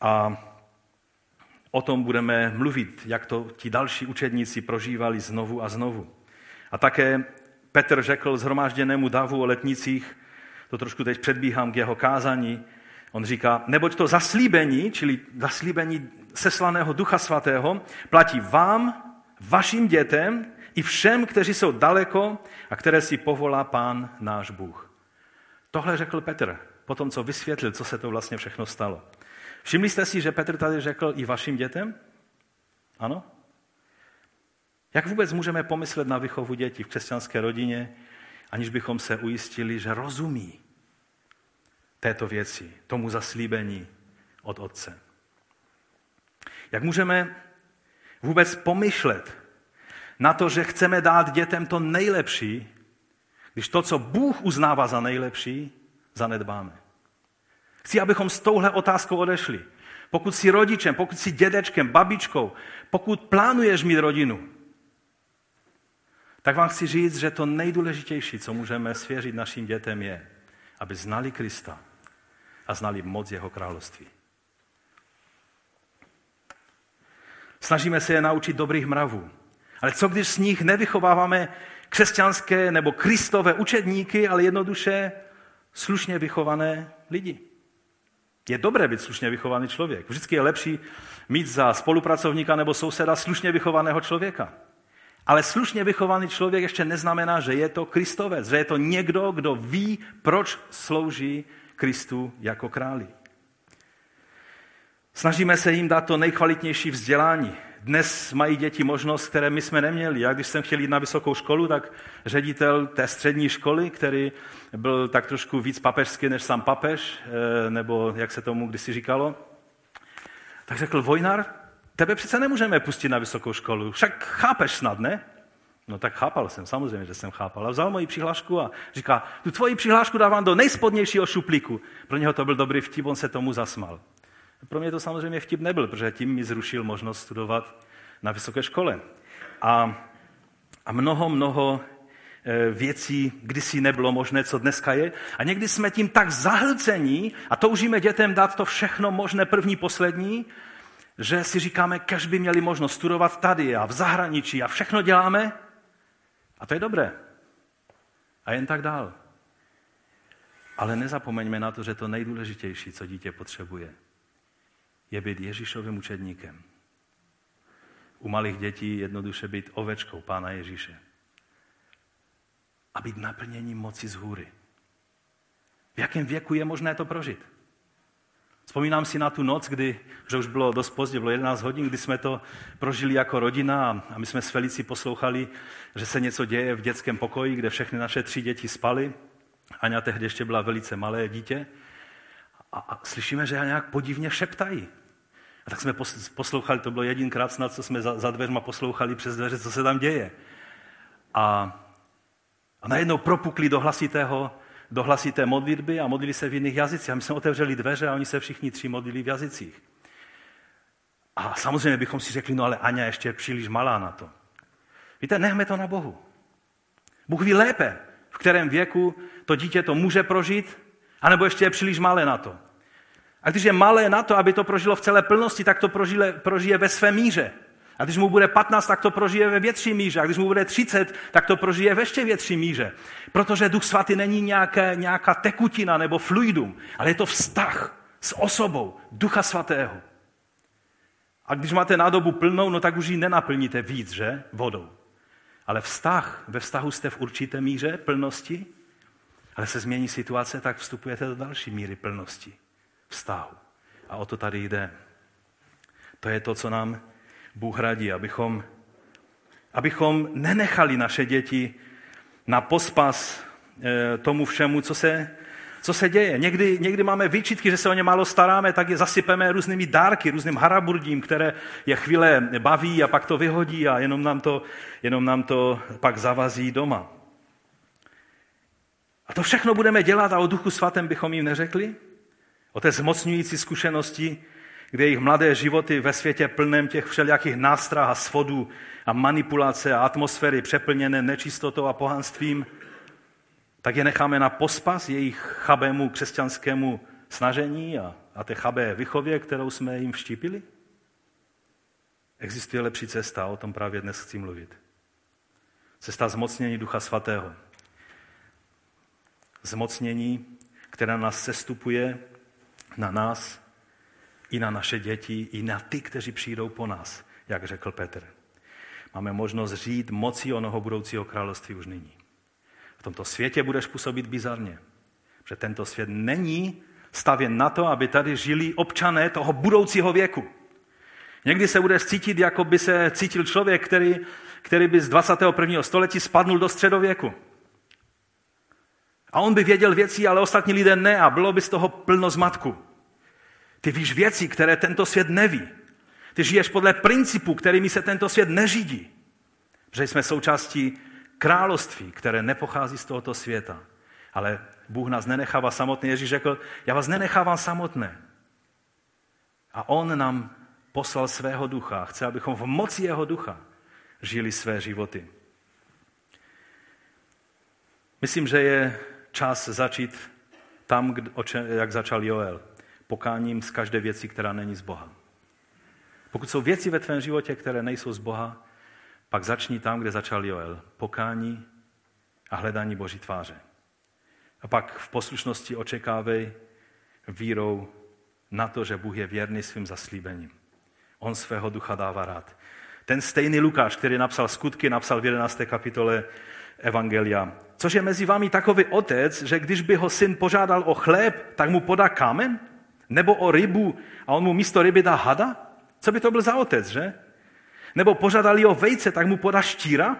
A o tom budeme mluvit, jak to ti další učedníci prožívali znovu a znovu. A také Petr řekl zhromážděnému davu o letnicích, to trošku teď předbíhám k jeho kázání, on říká, neboť to zaslíbení, čili zaslíbení seslaného Ducha Svatého, platí vám, vašim dětem i všem, kteří jsou daleko a které si povolá Pán náš Bůh. Tohle řekl Petr, potom co vysvětlil, co se to vlastně všechno stalo. Všimli jste si, že Petr tady řekl i vašim dětem? Ano? Jak vůbec můžeme pomyslet na vychovu dětí v křesťanské rodině, aniž bychom se ujistili, že rozumí této věci, tomu zaslíbení od Otce? Jak můžeme vůbec pomyšlet na to, že chceme dát dětem to nejlepší, když to, co Bůh uznává za nejlepší, zanedbáme? Chci, abychom s touhle otázkou odešli. Pokud jsi rodičem, pokud jsi dědečkem, babičkou, pokud plánuješ mít rodinu, tak vám chci říct, že to nejdůležitější, co můžeme svěřit našim dětem, je, aby znali Krista a znali moc jeho království. Snažíme se je naučit dobrých mravů. Ale co když z nich nevychováváme křesťanské nebo kristové učedníky, ale jednoduše slušně vychované lidi? Je dobré být slušně vychovaný člověk. Vždycky je lepší mít za spolupracovníka nebo souseda slušně vychovaného člověka. Ale slušně vychovaný člověk ještě neznamená, že je to Kristovec, že je to někdo, kdo ví, proč slouží Kristu jako králi. Snažíme se jim dát to nejkvalitnější vzdělání. Dnes mají děti možnost, které my jsme neměli. Já když jsem chtěl jít na vysokou školu, tak ředitel té střední školy, který byl tak trošku víc papežský než sám papež, eh, nebo jak se tomu kdysi říkalo, tak řekl, Vojnar, tebe přece nemůžeme pustit na vysokou školu, však chápeš snad, ne? No tak chápal jsem, samozřejmě, že jsem chápal. A vzal moji přihlášku a říká, tu tvoji přihlášku dávám do nejspodnějšího šuplíku. Pro něho to byl dobrý vtip, on se tomu zasmal. Pro mě to samozřejmě vtip nebyl, protože tím mi zrušil možnost studovat na vysoké škole. A, a mnoho, mnoho e, věcí kdysi nebylo možné, co dneska je. A někdy jsme tím tak zahlcení a toužíme dětem dát to všechno možné první, poslední, že si říkáme, kež by měli možnost studovat tady a v zahraničí a všechno děláme. A to je dobré. A jen tak dál. Ale nezapomeňme na to, že to nejdůležitější, co dítě potřebuje, je být Ježíšovým učedníkem. U malých dětí jednoduše být ovečkou Pána Ježíše. A být naplněním moci z hůry. V jakém věku je možné to prožit? Vzpomínám si na tu noc, kdy, že už bylo dost pozdě, bylo 11 hodin, kdy jsme to prožili jako rodina a my jsme s Felicí poslouchali, že se něco děje v dětském pokoji, kde všechny naše tři děti spaly. Aňa tehdy ještě byla velice malé dítě. A, a slyšíme, že nějak podivně šeptají. A tak jsme poslouchali, to bylo jedinkrát snad, co jsme za, za dveřma poslouchali přes dveře, co se tam děje. A, a najednou propukli do hlasitého, do hlasité modlitby a modlili se v jiných jazycích. A my jsme otevřeli dveře a oni se všichni tři modlili v jazycích. A samozřejmě bychom si řekli, no ale Aňa ještě je příliš malá na to. Víte, nechme to na Bohu. Bůh ví lépe, v kterém věku to dítě to může prožít, anebo ještě je příliš malé na to. A když je malé na to, aby to prožilo v celé plnosti, tak to prožije, prožije ve své míře. A když mu bude 15, tak to prožije ve větší míře. A když mu bude 30, tak to prožije ve ještě větší míře. Protože Duch Svatý není nějaké, nějaká tekutina nebo fluidum, ale je to vztah s osobou Ducha Svatého. A když máte nádobu plnou, no tak už ji nenaplníte víc, že? Vodou. Ale vztah, ve vztahu jste v určité míře plnosti, ale se změní situace, tak vstupujete do další míry plnosti vztahu. A o to tady jde. To je to, co nám Bůh radí, abychom, abychom nenechali naše děti na pospas eh, tomu všemu, co se co se děje. Někdy, někdy máme výčitky, že se o ně málo staráme, tak je zasypeme různými dárky, různým haraburdím, které je chvíle baví a pak to vyhodí a jenom nám to, jenom nám to pak zavazí doma. A to všechno budeme dělat a o duchu svatém bychom jim neřekli? O té zmocňující zkušenosti, kde jejich mladé životy ve světě plném těch všelijakých nástrah a svodů a manipulace a atmosféry přeplněné nečistotou a pohanstvím, tak je necháme na pospas jejich chabému křesťanskému snažení a, a té chabé vychově, kterou jsme jim vštípili? Existuje lepší cesta, o tom právě dnes chci mluvit. Cesta zmocnění Ducha Svatého. Zmocnění, které nás sestupuje na nás, i na naše děti, i na ty, kteří přijdou po nás, jak řekl Petr. Máme možnost žít mocí onoho budoucího království už nyní. V tomto světě budeš působit bizarně, že tento svět není stavěn na to, aby tady žili občané toho budoucího věku. Někdy se budeš cítit, jako by se cítil člověk, který, který by z 21. století spadnul do středověku. A on by věděl věci, ale ostatní lidé ne a bylo by z toho plno zmatku. Ty víš věci, které tento svět neví. Ty žiješ podle principů, kterými se tento svět neřídí. Protože jsme součástí království, které nepochází z tohoto světa. Ale Bůh nás nenechává samotné. Ježíš řekl, já vás nenechávám samotné. A On nám poslal svého ducha. Chce, abychom v moci jeho ducha žili své životy. Myslím, že je čas začít tam, jak začal Joel. Pokáním z každé věci, která není z Boha. Pokud jsou věci ve tvém životě, které nejsou z Boha, pak začni tam, kde začal Joel. Pokání a hledání Boží tváře. A pak v poslušnosti očekávej vírou na to, že Bůh je věrný svým zaslíbením. On svého ducha dává rád. Ten stejný Lukáš, který napsal skutky, napsal v 11. kapitole Evangelia. Což je mezi vámi takový otec, že když by ho syn požádal o chléb, tak mu podá kámen? Nebo o rybu a on mu místo ryby dá hada? Co by to byl za otec, že? Nebo požádali o vejce, tak mu podá štíra?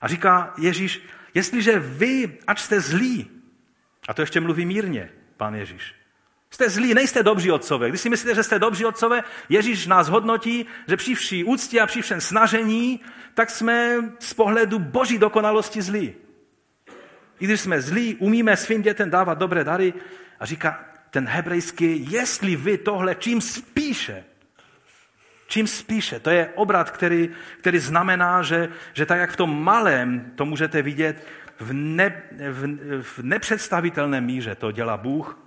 A říká Ježíš, jestliže vy, ač jste zlí, a to ještě mluví mírně, pán Ježíš, Jste zlí, nejste dobří otcové. Když si myslíte, že jste dobří otcové, Ježíš nás hodnotí, že při vší úctě a při všem snažení, tak jsme z pohledu boží dokonalosti zlí. I když jsme zlí, umíme svým dětem dávat dobré dary a říká ten hebrejský, jestli vy tohle čím spíše, čím spíše, to je obrat, který, který znamená, že, že tak jak v tom malém to můžete vidět, v, ne, v, v nepředstavitelné míře to dělá Bůh,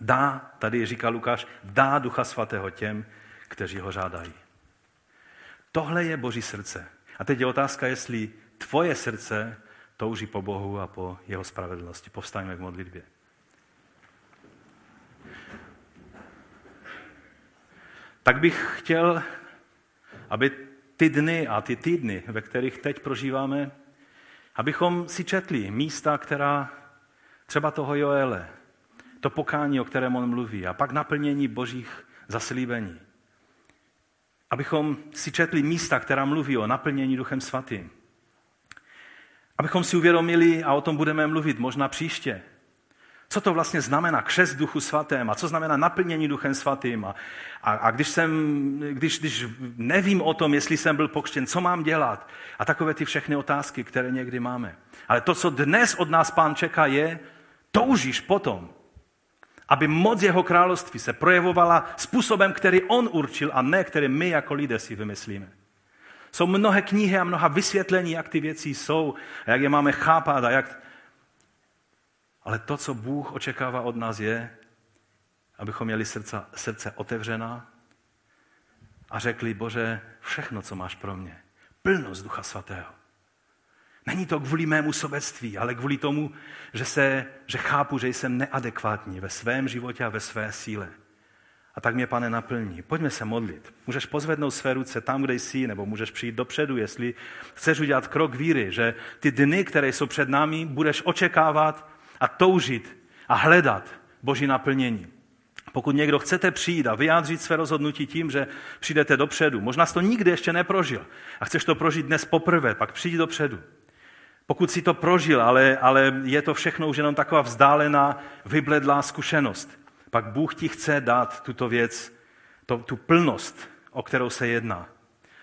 Dá, tady říká Lukáš, dá ducha svatého těm, kteří ho žádají. Tohle je Boží srdce. A teď je otázka, jestli tvoje srdce touží po Bohu a po jeho spravedlnosti. Povstaňme k modlitbě. Tak bych chtěl, aby ty dny a ty týdny, ve kterých teď prožíváme, abychom si četli místa, která třeba toho Joele, to pokání, o kterém on mluví, a pak naplnění božích zaslíbení. Abychom si četli místa, která mluví o naplnění Duchem Svatým. Abychom si uvědomili, a o tom budeme mluvit možná příště, co to vlastně znamená křest Duchu Svatém a co znamená naplnění Duchem Svatým. A, a, a když, jsem, když, když nevím o tom, jestli jsem byl pokřtěn, co mám dělat? A takové ty všechny otázky, které někdy máme. Ale to, co dnes od nás Pán čeká, je, toužíš potom, aby moc jeho království se projevovala způsobem, který on určil a ne, který my jako lidé si vymyslíme. Jsou mnohé knihy a mnoha vysvětlení, jak ty věci jsou, jak je máme chápat a jak... Ale to, co Bůh očekává od nás, je, abychom měli srdce, srdce otevřená a řekli, Bože, všechno, co máš pro mě, plnost Ducha Svatého. Není to kvůli mému sobectví, ale kvůli tomu, že, se, že chápu, že jsem neadekvátní ve svém životě a ve své síle. A tak mě, pane, naplní. Pojďme se modlit. Můžeš pozvednout své ruce tam, kde jsi, nebo můžeš přijít dopředu, jestli chceš udělat krok víry, že ty dny, které jsou před námi, budeš očekávat a toužit a hledat Boží naplnění. Pokud někdo chcete přijít a vyjádřit své rozhodnutí tím, že přijdete dopředu, možná jsi to nikdy ještě neprožil a chceš to prožít dnes poprvé, pak přijď dopředu. pokud si to prožil, ale, ale je to všechno už jenom taková vzdálená, vybledlá zkušenost, pak Bůh ti chce dát tuto věc, to, tu plnost, o kterou se jedná.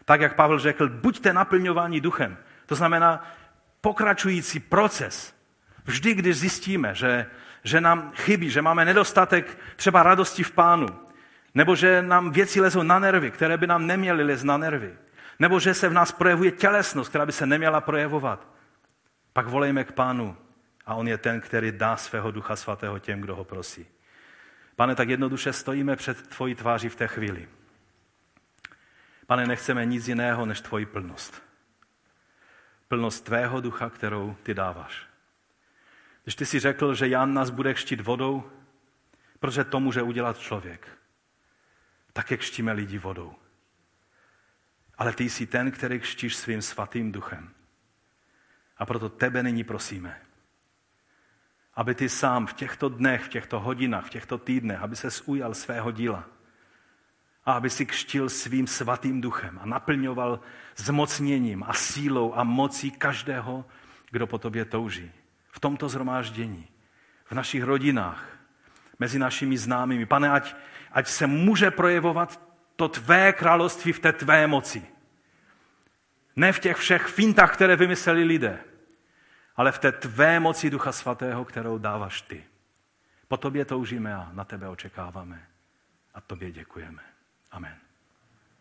Tak, jak Pavel řekl, buďte naplňováni duchem. To znamená pokračující proces. Vždy, když zjistíme, že, že nám chybí, že máme nedostatek třeba radosti v pánu, nebo že nám věci lezou na nervy, které by nám neměly lez na nervy, nebo že se v nás projevuje tělesnost, která by se neměla projevovat, pak volejme k pánu a on je ten, který dá svého ducha svatého těm, kdo ho prosí. Pane, tak jednoduše stojíme před tvojí tváří v té chvíli. Pane, nechceme nic jiného než tvoji plnost. Plnost tvého ducha, kterou ty dáváš. Když ty si řekl, že Jan nás bude kštit vodou, protože to může udělat člověk, tak jak kštíme lidi vodou. Ale ty jsi ten, který kštíš svým svatým duchem. A proto tebe nyní prosíme, aby ty sám v těchto dnech, v těchto hodinách, v těchto týdnech, aby se ujal svého díla a aby si kštil svým svatým duchem a naplňoval zmocněním a sílou a mocí každého, kdo po tobě touží. V tomto zhromáždění, v našich rodinách, mezi našimi známými. Pane, ať, ať se může projevovat to tvé království v té tvé moci. Ne v těch všech fintách, které vymysleli lidé, ale v té tvé moci Ducha Svatého, kterou dáváš ty. Po tobě toužíme a na tebe očekáváme. A tobě děkujeme. Amen.